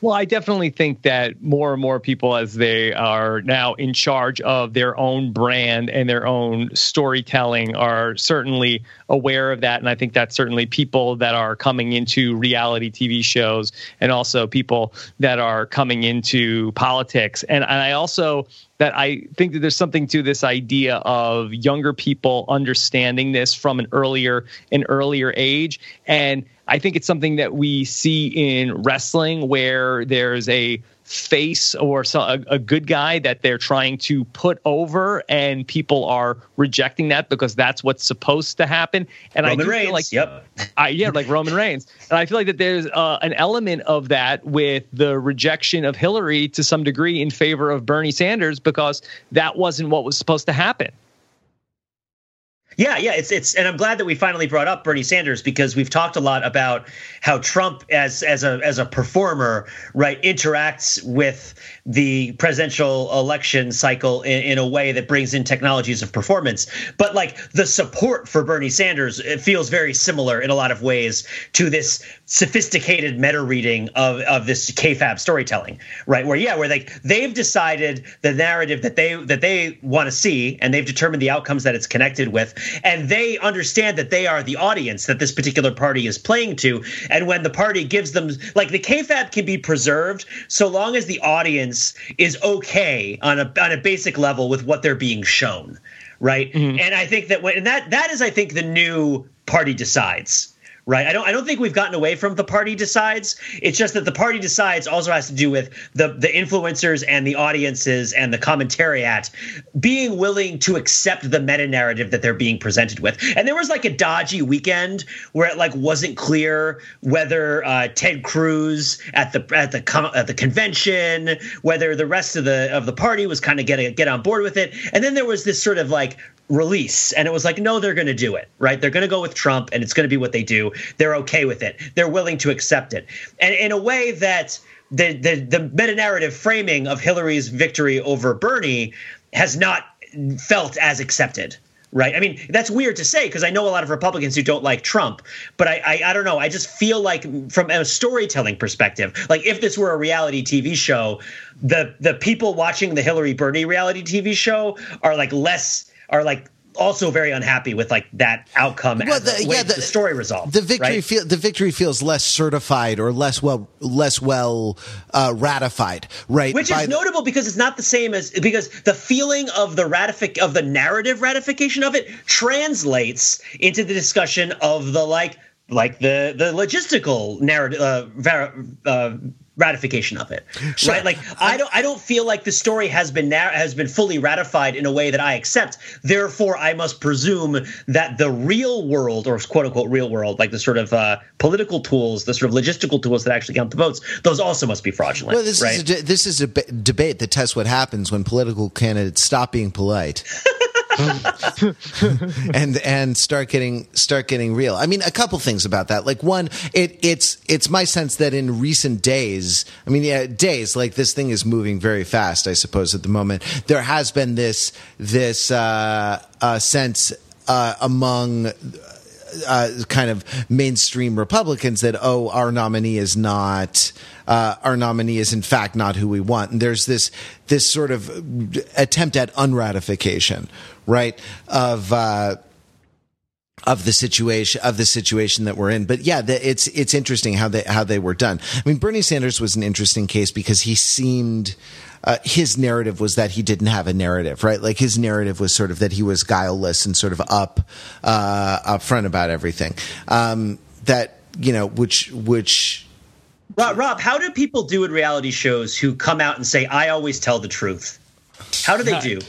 S4: Well, I definitely think that more and more people, as they are now in charge of their own brand and their own storytelling, are certainly aware of that. And I think that's certainly people that are coming into reality TV shows and also people that are coming into politics. And, and I also that I think that there's something to this idea of younger people understanding this from an earlier an earlier age. And I think it's something that we see in wrestling where there's a face or so, a, a, good guy that they're trying to put over, and people are rejecting that because that's what's supposed to happen. And
S2: Roman
S4: I do
S2: Reigns,
S4: feel like,
S2: yep,
S4: I, yeah, like Roman Reigns, and I feel like that there's uh, an element of that with the rejection of Hillary to some degree in favor of Bernie Sanders because that wasn't what was supposed to happen.
S2: Yeah, yeah, it's it's, and I'm glad that we finally brought up Bernie Sanders because we've talked a lot about how Trump, as as a as a performer, right, interacts with the presidential election cycle in, in a way that brings in technologies of performance. But like the support for Bernie Sanders, it feels very similar in a lot of ways to this sophisticated meta reading of of this kayfabe storytelling, right? Where yeah, where like they've decided the narrative that they that they want to see, and they've determined the outcomes that it's connected with, and they understand that they are the audience that this particular party is playing to, and when the party gives them like the kayfabe can be preserved so long as the audience is okay on a on a basic level with what they're being shown, right? Mm-hmm. And I think that when and that that is I think the new party decides right? I don't I don't think we've gotten away from the party decides. It's just that the party decides also has to do with the the influencers and the audiences and the commentariat being willing to accept the meta narrative that they're being presented with. And there was like a dodgy weekend where it like wasn't clear whether uh, Ted Cruz at the at the at the convention, whether the rest of the of the party was kind of getting get on board with it. And then there was this sort of like release. And it was like no they're going to do it right? They're going to go with trump and it's going to be what they do. They're okay with it. They're willing to accept it. And in a way that the the, the meta narrative framing of hillary's victory over bernie has not felt as accepted right? I mean, that's weird to say because I know a lot of Republicans who don't like Trump, but I, I, I don't know. I just feel like from a storytelling perspective, like if this were a reality TV show, the the people watching the Hillary Bernie reality TV show are like less are like also very unhappy with like that outcome well, the, yeah, the, the, story resolved.
S1: The victory
S2: right?
S1: feel, the victory feels less certified or less well less well uh, ratified, right?
S2: Which is notable because it's not the same as because the feeling of the ratific of the narrative ratification of it translates into the discussion of the like like the the logistical narrative uh, uh, ratification of it sure. right like i don't i don't feel like the story has been now has been fully ratified in a way that i accept therefore i must presume that the real world or quote unquote real world like the sort of uh, political tools the sort of logistical tools that actually count the votes those also must be fraudulent
S1: well this
S2: right?
S1: is a, this is a debate that tests what happens when political candidates stop being polite and and start getting start getting real. I mean, a couple things about that. Like one, it it's it's my sense that in recent days, I mean, yeah, days like this thing is moving very fast. I suppose at the moment there has been this this uh, uh, sense uh, among uh, kind of mainstream Republicans that oh our nominee is not uh, our nominee is in fact not who we want and there's this this sort of attempt at unratification right of uh, of the situation of the situation that we're in. But yeah, the, it's it's interesting how they how they were done. I mean, Bernie Sanders was an interesting case because he seemed uh, his narrative was that he didn't have a narrative, right? Like his narrative was sort of that he was guileless and sort of up uh, up front about everything. Um, that you know, which which.
S2: Rob, Rob, how do people do in reality shows who come out and say, "I always tell the truth"? How do they do?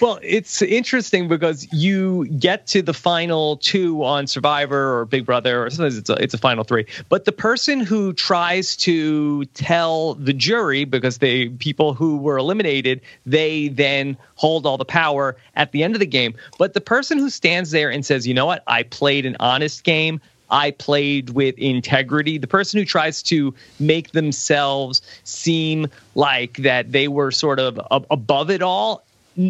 S4: Well, it's interesting because you get to the final two on Survivor or Big Brother, or sometimes it's a, it's a final three. But the person who tries to tell the jury, because the people who were eliminated, they then hold all the power at the end of the game. But the person who stands there and says, you know what, I played an honest game. I played with integrity. The person who tries to make themselves seem like that they were sort of above it all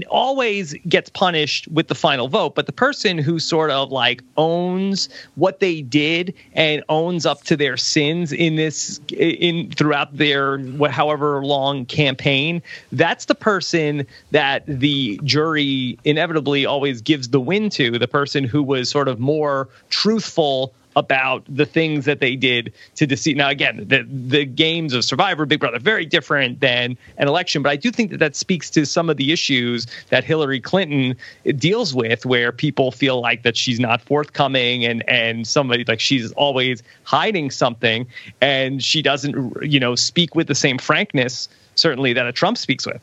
S4: always gets punished with the final vote but the person who sort of like owns what they did and owns up to their sins in this in throughout their however long campaign that's the person that the jury inevitably always gives the win to the person who was sort of more truthful about the things that they did to deceive. Now, again, the the games of Survivor, Big Brother, very different than an election, but I do think that that speaks to some of the issues that Hillary Clinton deals with, where people feel like that she's not forthcoming and and somebody like she's always hiding something, and she doesn't, you know, speak with the same frankness certainly that a Trump speaks with.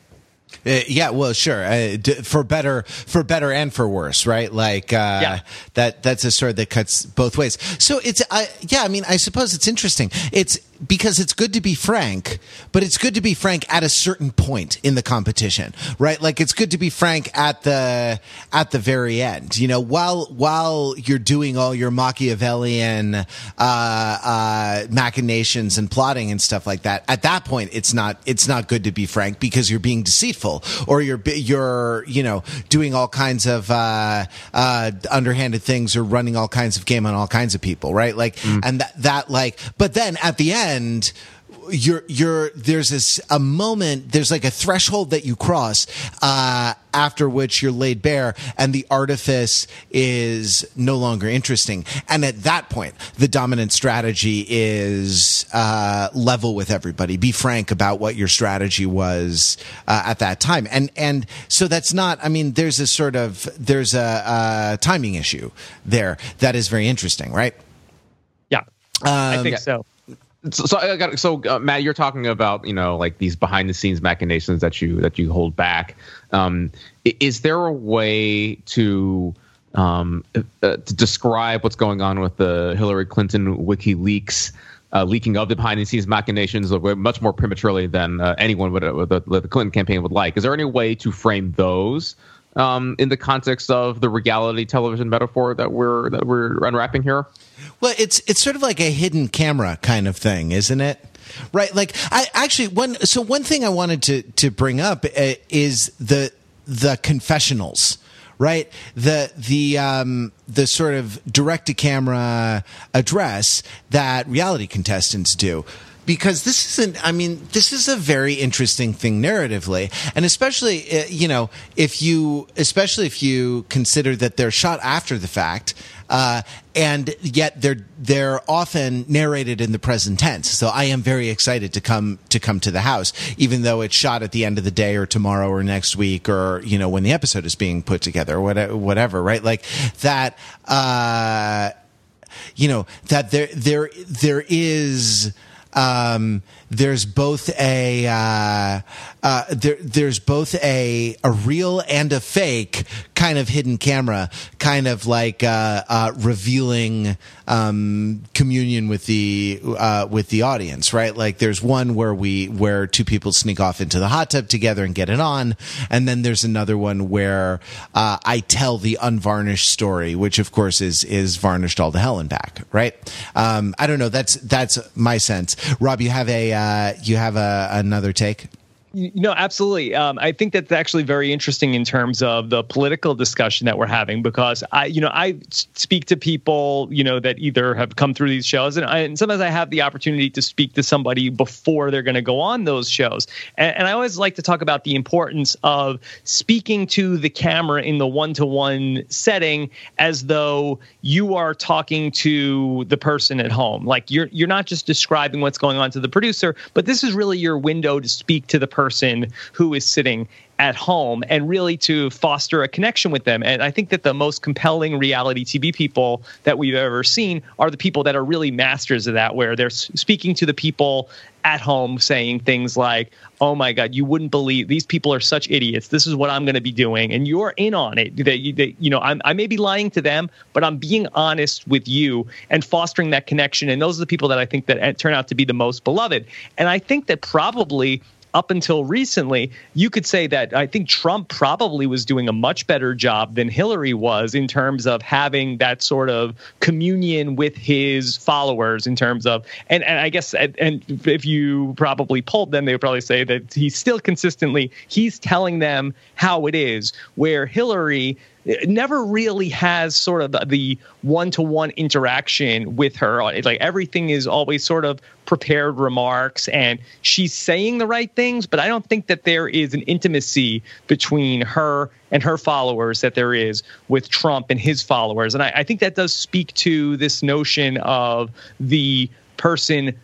S1: Uh, yeah, well, sure. Uh, d- for better, for better and for worse, right? Like uh, yeah. that. That's a sword that cuts both ways. So it's, uh, yeah. I mean, I suppose it's interesting. It's because it's good to be frank, but it's good to be frank at a certain point in the competition, right? Like it's good to be frank at the at the very end. You know, while while you're doing all your Machiavellian uh, uh, machinations and plotting and stuff like that, at that point it's not it's not good to be frank because you're being deceitful or you're you're you know doing all kinds of uh, uh, underhanded things or running all kinds of game on all kinds of people, right? Like, and that that like, but then at the end you're you're there's this a moment there's like a threshold that you cross uh after which you're laid bare and the artifice is no longer interesting. And at that point the dominant strategy is uh level with everybody. Be frank about what your strategy was uh, at that time. And and so that's not i mean there's a sort of there's a, a timing issue there that is very interesting right?
S4: Yeah, I think so.
S3: So, so I got so uh, Matt, you're talking about you know like these behind the scenes machinations that you that you hold back. Um, is there a way to um, uh, to describe what's going on with the Hillary Clinton WikiLeaks? Uh, leaking of the behind the scenes machinations much more prematurely than uh, anyone would, uh, the, the Clinton campaign would like. Is there any way to frame those um, in the context of the reality television metaphor that we're that we're unwrapping here?
S1: Well, it's it's sort of like a hidden camera kind of thing, isn't it? Right? Like I actually one so one thing I wanted to to bring up uh, is the the confessionals. Right, the the um, the sort of direct to camera address that reality contestants do, because this isn't. I mean, this is a very interesting thing narratively, and especially uh, you know if you especially if you consider that they're shot after the fact uh, and yet they're they're often narrated in the present tense. So I am very excited to come to come to the house, even though it's shot at the end of the day or tomorrow or next week or you know when the episode is being put together or whatever, whatever right? Like that. Uh, you know that there there there is um, there's both a uh, uh, there there's both a a real and a fake kind of hidden camera, kind of like uh, uh, revealing um, communion with the uh, with the audience, right? Like there's one where we where two people sneak off into the hot tub together and get it on, and then there's another one where uh, I tell the unvarnished story, which of course is is varnished all to hell and back, right? Um, I don't know. That's that's my sense. Rob, you have a uh, you have a, another take.
S4: Know, absolutely. Um, I think that's actually very interesting in terms of the political discussion that we're having because I, you know, I speak to people, you know, that either have come through these shows and, I, and sometimes I have the opportunity to speak to somebody before they're going to go on those shows. And, and I always like to talk about the importance of speaking to the camera in the one to one setting as though you are talking to the person at home. Like you're, you're not just describing what's going on to the producer, but this is really your window to speak to the person who is sitting at home and really to foster a connection with them. And I think that the most compelling reality TV people that we've ever seen are the people that are really masters of that, where they're speaking to the people at home saying things like, "Oh my God, you wouldn't believe these people are such idiots. This is what I'm going to be doing, and you're in on it. That you, you know, I'm, I may be lying to them, but I'm being honest with you and fostering that connection. And those are the people that I think that eh, turn out to be the most beloved. And I think that probably up until recently, you could say that I think Trump probably was doing a much better job than Hillary was in terms of having that sort of communion with his followers in terms of and, and I guess and, and if you probably polled them, they would probably say that he's still consistently he's telling them how it is, where Hillary never really has sort of the one-to-one interaction with her. Like everything is always sort of prepared remarks and she's saying the right things but i don't think that there is an intimacy between her and her followers that there is with trump and his followers. And i, I think that does speak to this notion of the person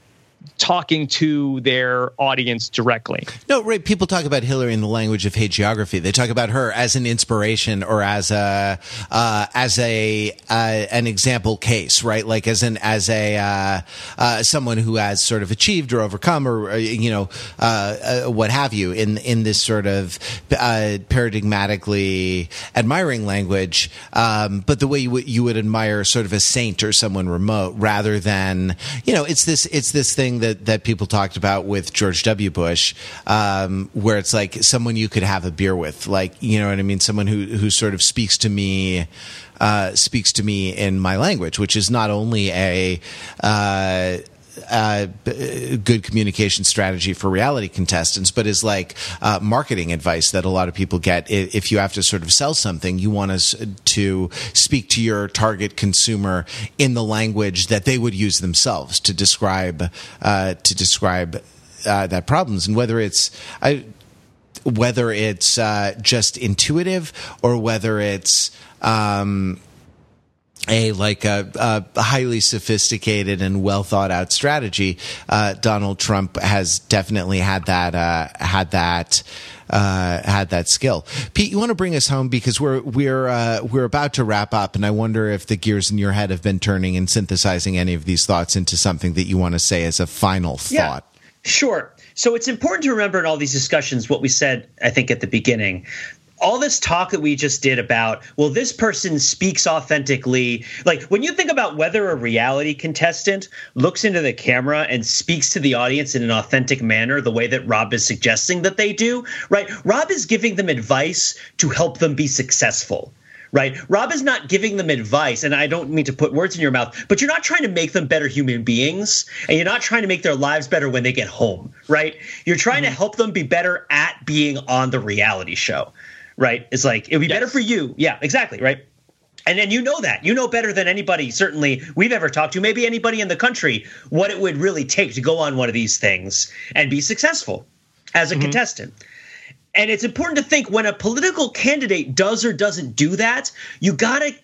S4: talking to their audience directly.
S1: No, right. People talk about Hillary in the language of hagiography. They talk about her as an inspiration or as a uh, as a uh, an example case, right? Like as an as a uh, uh someone who has sort of achieved or overcome or uh, you know uh, what have you in in this sort of paradigmatically admiring language. Um, but the way you would you would admire sort of a saint or someone remote, rather than you know, it's this it's this thing thing that that people talked about with George W. Bush, um, where it's like someone you could have a beer with, like you know what I mean, someone who who sort of speaks to me. Uh, speaks to me in my language, which is not only a uh, uh, good communication strategy for reality contestants, but is like uh, marketing advice that a lot of people get. If you have to sort of sell something, you want us to speak to your target consumer in the language that they would use themselves to describe uh, to describe uh, that problems, and whether it's I, whether it's uh, just intuitive or whether it's um, a like a, a, highly sophisticated and well thought out strategy. Uh, Donald Trump has definitely had that uh, had that uh, had that skill. Pete, you want to bring us home because we're we're uh, we're about to wrap up, and I wonder if the gears in your head have been turning and synthesizing any of these thoughts into something that you want to say as a final
S2: yeah,
S1: thought.
S2: Sure. So it's important to remember in all these discussions what we said, I think, at the beginning all this talk that we just did about well this person speaks authentically like when you think about whether a reality contestant looks into the camera and speaks to the audience in an authentic manner the way that rob is suggesting that they do right rob is giving them advice to help them be successful right? Rob is not giving them advice, and I don't mean to put words in your mouth, but you're not trying to make them better human beings, and you're not trying to make their lives better when they get home, right? You're trying mm-hmm. to help them be better at being on the reality show right? It's like it would be yes. better for you. Yeah, exactly, right? And then you know that. You know better than anybody, certainly we've ever talked to, maybe anybody in the country, what it would really take to go on one of these things and be successful as a mm-hmm. contestant. And it's important to think when a political candidate does or doesn't do that, you got to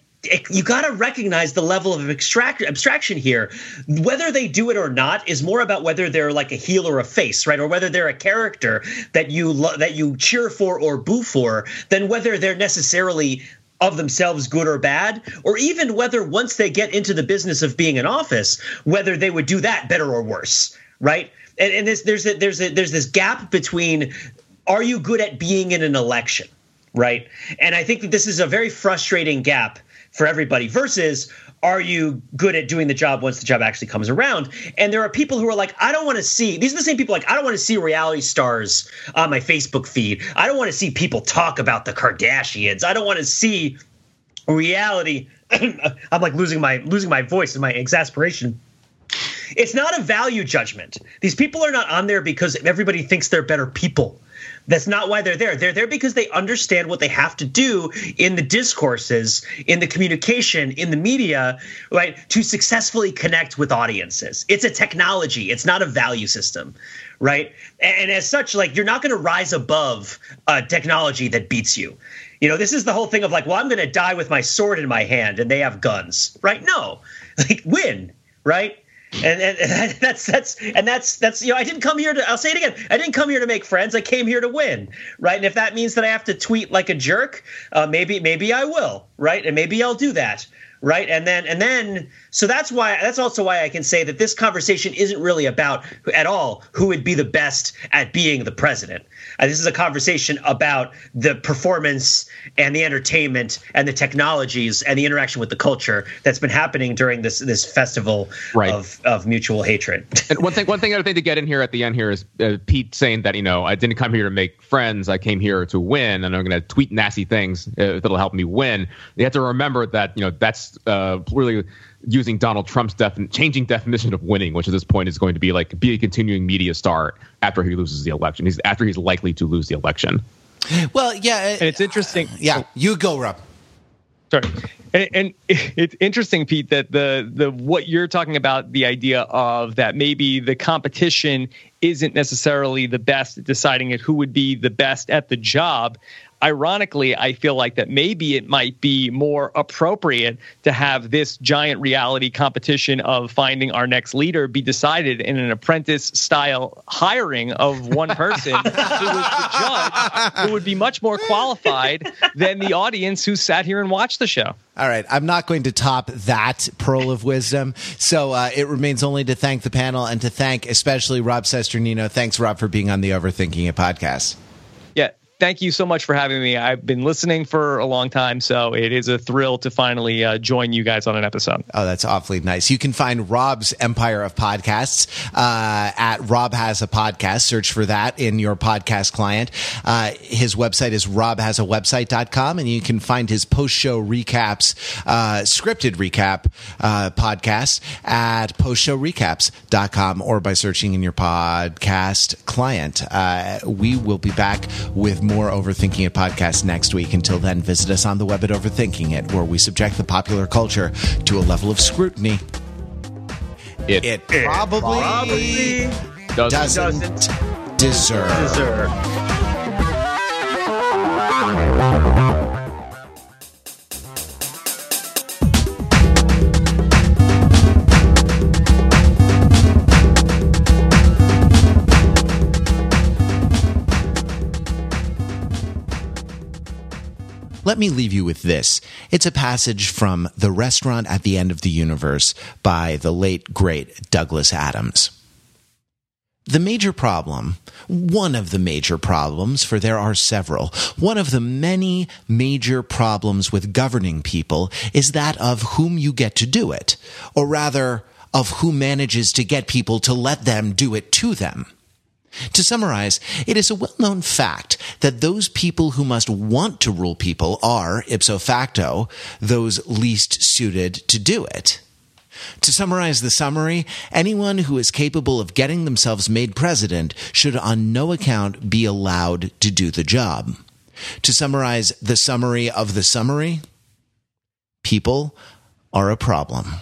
S2: you got to recognize the level of abstract, abstraction here. Whether they do it or not is more about whether they're like a heel or a face, right? Or whether they're a character that you lo- that you cheer for or boo for, than whether they're necessarily of themselves good or bad, or even whether once they get into the business of being in office, whether they would do that better or worse, right? And, and this, there's a, there's a, there's this gap between are you good at being in an election, right? And I think that this is a very frustrating gap for everybody versus are you good at doing the job once the job actually comes around? And there are people who are like, I don't want to see, these are the same people like, I don't want to see reality stars on my Facebook feed. I don't want to see people talk about the Kardashians. I don't want to see reality. I'm like losing my losing my voice and my exasperation. It's not a value judgment. These people are not on there because everybody thinks they're better people. That's not why they're there. They're there because they understand what they have to do in the discourses, in the communication, in the media, right, to successfully connect with audiences. It's a technology, it's not a value system, right? And as such, like you're not going to rise above a technology that beats you. You know, this is the whole thing of like, well, I'm going to die with my sword in my hand and they have guns, right? No, like win, right? And, and, and, that's that's and that's that's you know I didn't come here to I'll say it again. I didn't come here to make friends. I came here to win right? And if that means that I have to tweet like a jerk uh, maybe maybe I will right? And maybe I'll do that right? And then and then so that's why that's also why I can say that this conversation isn't really about at all who would be the best at being the president uh, this is a conversation about the performance and the entertainment and the technologies and the interaction with the culture that's been happening during this this festival right. of, of mutual hatred.
S3: and one thing, one thing I think to get in here at the end here is uh, Pete saying that you know I didn't come here to make friends. I came here to win, and I'm going to tweet nasty things uh, that'll help me win. You have to remember that you know that's uh, really using Donald Trump's defin- changing definition of winning, which at this point is going to be like be a continuing media star after he loses the election. He's after he's likely to lose the election.
S1: Well, yeah, uh,
S4: and it's interesting.
S1: Uh, yeah, oh. you go, Rob.
S4: Sorry, and, and, it's interesting, Pete, that the the what you're talking about the idea of that maybe the competition isn't necessarily the best at deciding it who would be the best at the job ironically, I feel like that maybe it might be more appropriate to have this giant reality competition of finding our next leader be decided in an apprentice style hiring of one person who is the judge who would be much more qualified than the audience who sat here and watched the show.
S1: All right, I'm not going to top that pearl of wisdom. So uh, it remains only to thank the panel and to thank especially Rob Cesternino. Thanks, Rob, for being on the Overthinking It podcast.
S4: Thank you so much for having me. I've been listening for a long time, so it is a thrill to finally uh, join you guys on an episode.
S1: Oh, that's awfully nice. You can find Rob's Empire of Podcasts uh, at Rob Has a Podcast. Search for that in your podcast client. Uh, his website is robhasawebsite.com, and you can find his post show recaps, uh, scripted recap uh, podcast at postshowrecaps.com or by searching in your podcast client. Uh, we will be back with more Overthinking It podcast next week. Until then, visit us on the web at Overthinking It, where we subject the popular culture to a level of scrutiny
S3: It,
S1: it probably,
S2: Probably
S1: doesn't,
S2: doesn't
S1: deserve.
S2: deserve.
S1: Let me leave you with this. It's a passage from The Restaurant at the End of the Universe by the late, great Douglas Adams. The major problem, one of the major problems, for there are several, one of the many major problems with governing people is that of whom you get to do it, or rather, of who manages to get people to let them do it to them. To summarize, it is a well known fact that those people who must want to rule people are, ipso facto, those least suited to do it. To summarize the summary, anyone who is capable of getting themselves made president should on no account be allowed to do the job. To summarize the summary of the summary, people are a problem.